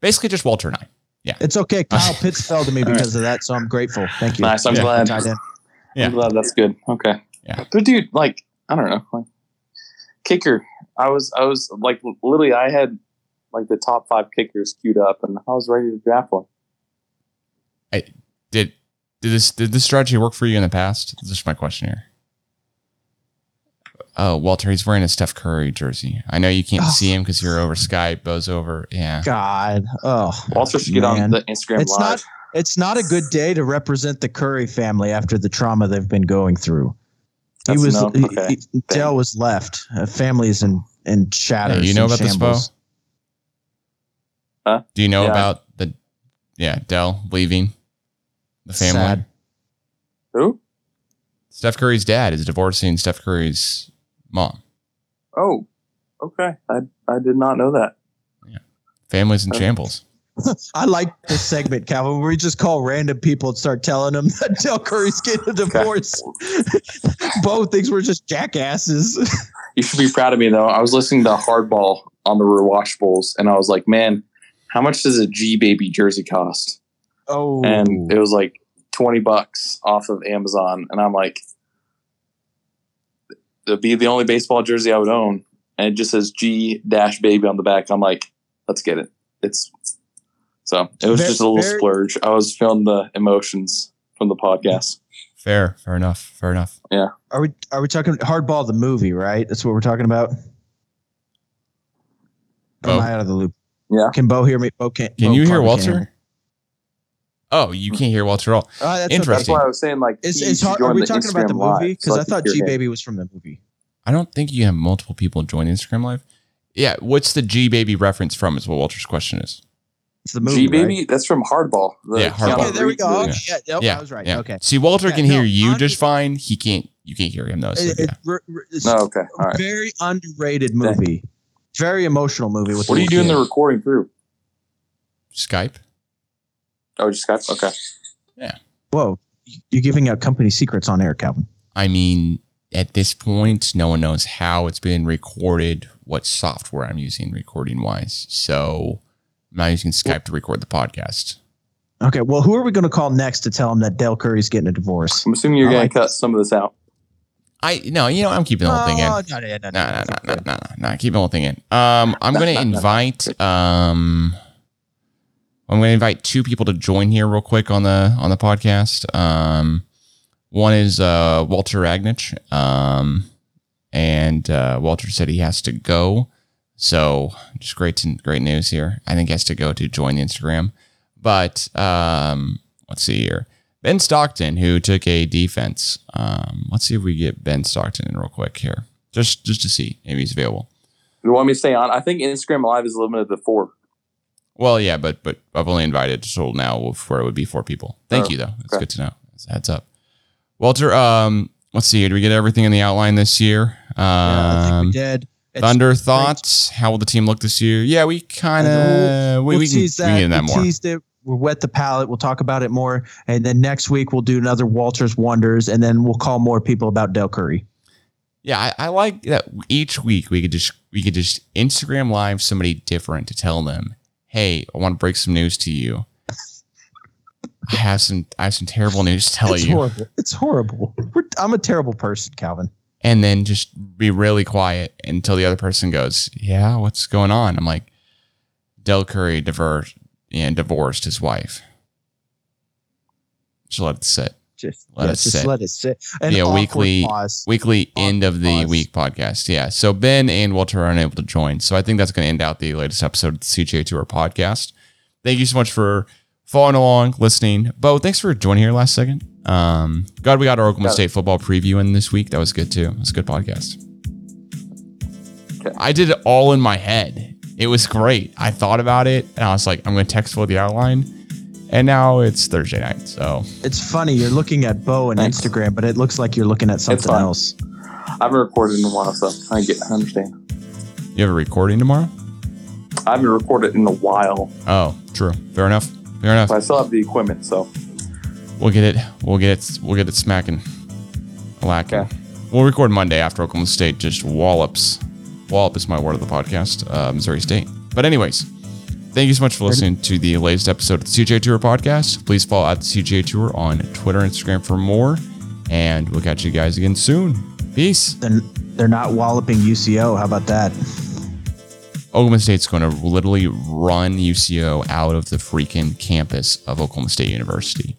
basically just Walter and I. Yeah. It's okay. Kyle Pitts fell to me All right. because of that, so I'm grateful. Thank you. Nice. I'm Yeah. glad. Tight end. Yeah. I'm glad that's good. Okay. Yeah. But dude, like, I don't know. Like kicker. I was I was like literally I had like the top five kickers queued up and I was ready to draft one. I did did this did this strategy work for you in the past? This is my question here. Oh, Walter, he's wearing a Steph Curry jersey. I know you can't Oh. see him because you're over Skype. Beau's over. Yeah. God. Oh. Walter should get Man. on the Instagram It's live. not it's not a good day to represent the Curry family after the trauma they've been going through. That's he was no- he- okay. he- Del was left. Uh, families in in shatters. Yeah, you know and about this, Beau? shambles. Do you know Yeah. about the yeah Del leaving the family? Sad. Who? Steph Curry's dad is divorcing Steph Curry's mom. Oh. Okay. I I did not know that. Family's in Okay. shambles. I like this segment, Calvin, where we just call random people and start telling them that Del Curry's getting a divorce. Beau thinks we're just jackasses. You should be proud of me though. I was listening to Hardball on the rewatchables and I was like, man, how much does a G baby jersey cost? Oh, and it oh. was like 20 bucks off of Amazon. And I'm like, it'd be the only baseball jersey I would own. And it just says G dash baby on the back. I'm like, let's get it. It's so it was Very- just a little very- splurge. I was feeling the emotions from the podcast. Fair, fair enough, fair enough. Yeah. Are we are we talking Hardball the movie? Right, that's what we're talking about. Beau. Am I out of the loop? Yeah. Can Beau hear me? Beau can't. Can Beau you hear probably can't Walter? Oh, you can't hear Walter at all. Oh, that's okay. Interesting. That's why I was saying like, Is, is should hard, are we the talking about the Instagram Live movie? so Because I I thought G Baby was from the movie. I don't think you have multiple people join Instagram Live. Yeah, what's the G baby reference from? Is what Walter's question is. It's the movie. G right? baby, that's from Hardball. The Yeah, Hardball. Okay, there we go. movie. Okay, yeah, yep, yeah, I was right. yeah. Okay. See, Walter Yeah, can no, hear you under- just fine. He can't. You can't hear him though. So, It- it- re- re- it's No, okay. All a right. very underrated movie. Very emotional movie. With What are you doing the the recording through? Skype. Oh, just Skype? Okay. Yeah. Whoa, you're giving out company secrets on air, Calvin. I mean, at this point, no one knows how it's been recorded, what software I'm using recording wise. So I'm not using Skype to record the podcast. Okay, well, who are we going to call next to tell him that Del Curry's getting a divorce? I'm assuming you're going like to cut some of this out. I no, you know, I'm keeping the whole thing in. Oh, no, no, no, No, no, no, no, no, no, no, no. Keep the whole thing in. Um, I'm going to invite. Um, I'm going to invite two people to join here real quick on the on the podcast. Um, one is uh, Walter Agnitsch. Um, and uh, Walter said he has to go. So just great, to, great news here. I think he has to go to join the Instagram. But um, let's see here. Ben Stockton, who took a defense. Um, let's see if we get Ben Stockton in real quick here, just just to see if he's available. You want me to stay on? I think Instagram Live is limited to four. Well, yeah, but but I've only invited till now where it would be four people. Thank Oh, you though. It's okay. good to know. It's a heads up. Walter, um, let's see. Do we get everything in the outline this year? Yeah, I think Um, we did. It's Thunder great. thoughts. How will the team look this year? Yeah, we kind of we, We'll we, can, we can that. get in that we more. teased it. We'll wet the palate. We'll talk about it more, and then next week we'll do another Walter's Wonders, and then we'll call more people about Del Curry. Yeah, I, I like that each week we could just we could just Instagram live somebody different to tell them, hey, I want to break some news to you. I have some I have some terrible news to tell it's you. horrible. It's horrible. We're, I'm a terrible person, Calvin. and then just be really quiet until the other person goes, "Yeah, what's going on?" I'm like, Del Curry divorced and divorced his wife. Just let it sit. Just Let yeah, it just sit. let it sit. An Be a weekly- pause. Weekly end of the pause. week podcast. Yeah. So Ben and Walter are unable to join. So I think that's going to end out the latest episode of the CGA Tour podcast. Thank you so much for following along, listening. Beau, thanks for joining here last second. Um, God, we got our Oklahoma Got. State football preview in this week. That was good too. It was a good podcast. Okay. I did it all in my head. It was great. I thought about it and I was like, I'm going to text for the outline. And now it's Thursday night. So It's funny. You're looking at Beau and Thanks. Instagram, but it looks like you're looking at something fine. else. I haven't recorded in a while, so I get I understand. you have a recording tomorrow? I haven't recorded in a while, Oh, true. Fair enough. Fair enough. but I still have the equipment, so We'll get it. We'll get it. We'll get it smacking. Lacking. Okay. We'll record Monday after Oklahoma State just wallops. Wallop is my word of the podcast. Uh, Missouri State. But anyways, thank you so much for listening to the latest episode of the CGA Tour podcast. Please follow at the CGA Tour on Twitter and Instagram for more. And we'll catch you guys again soon. Peace. They're, they're not walloping UCO. How about that? Oklahoma State's going to literally run UCO out of the freaking campus of Oklahoma State University.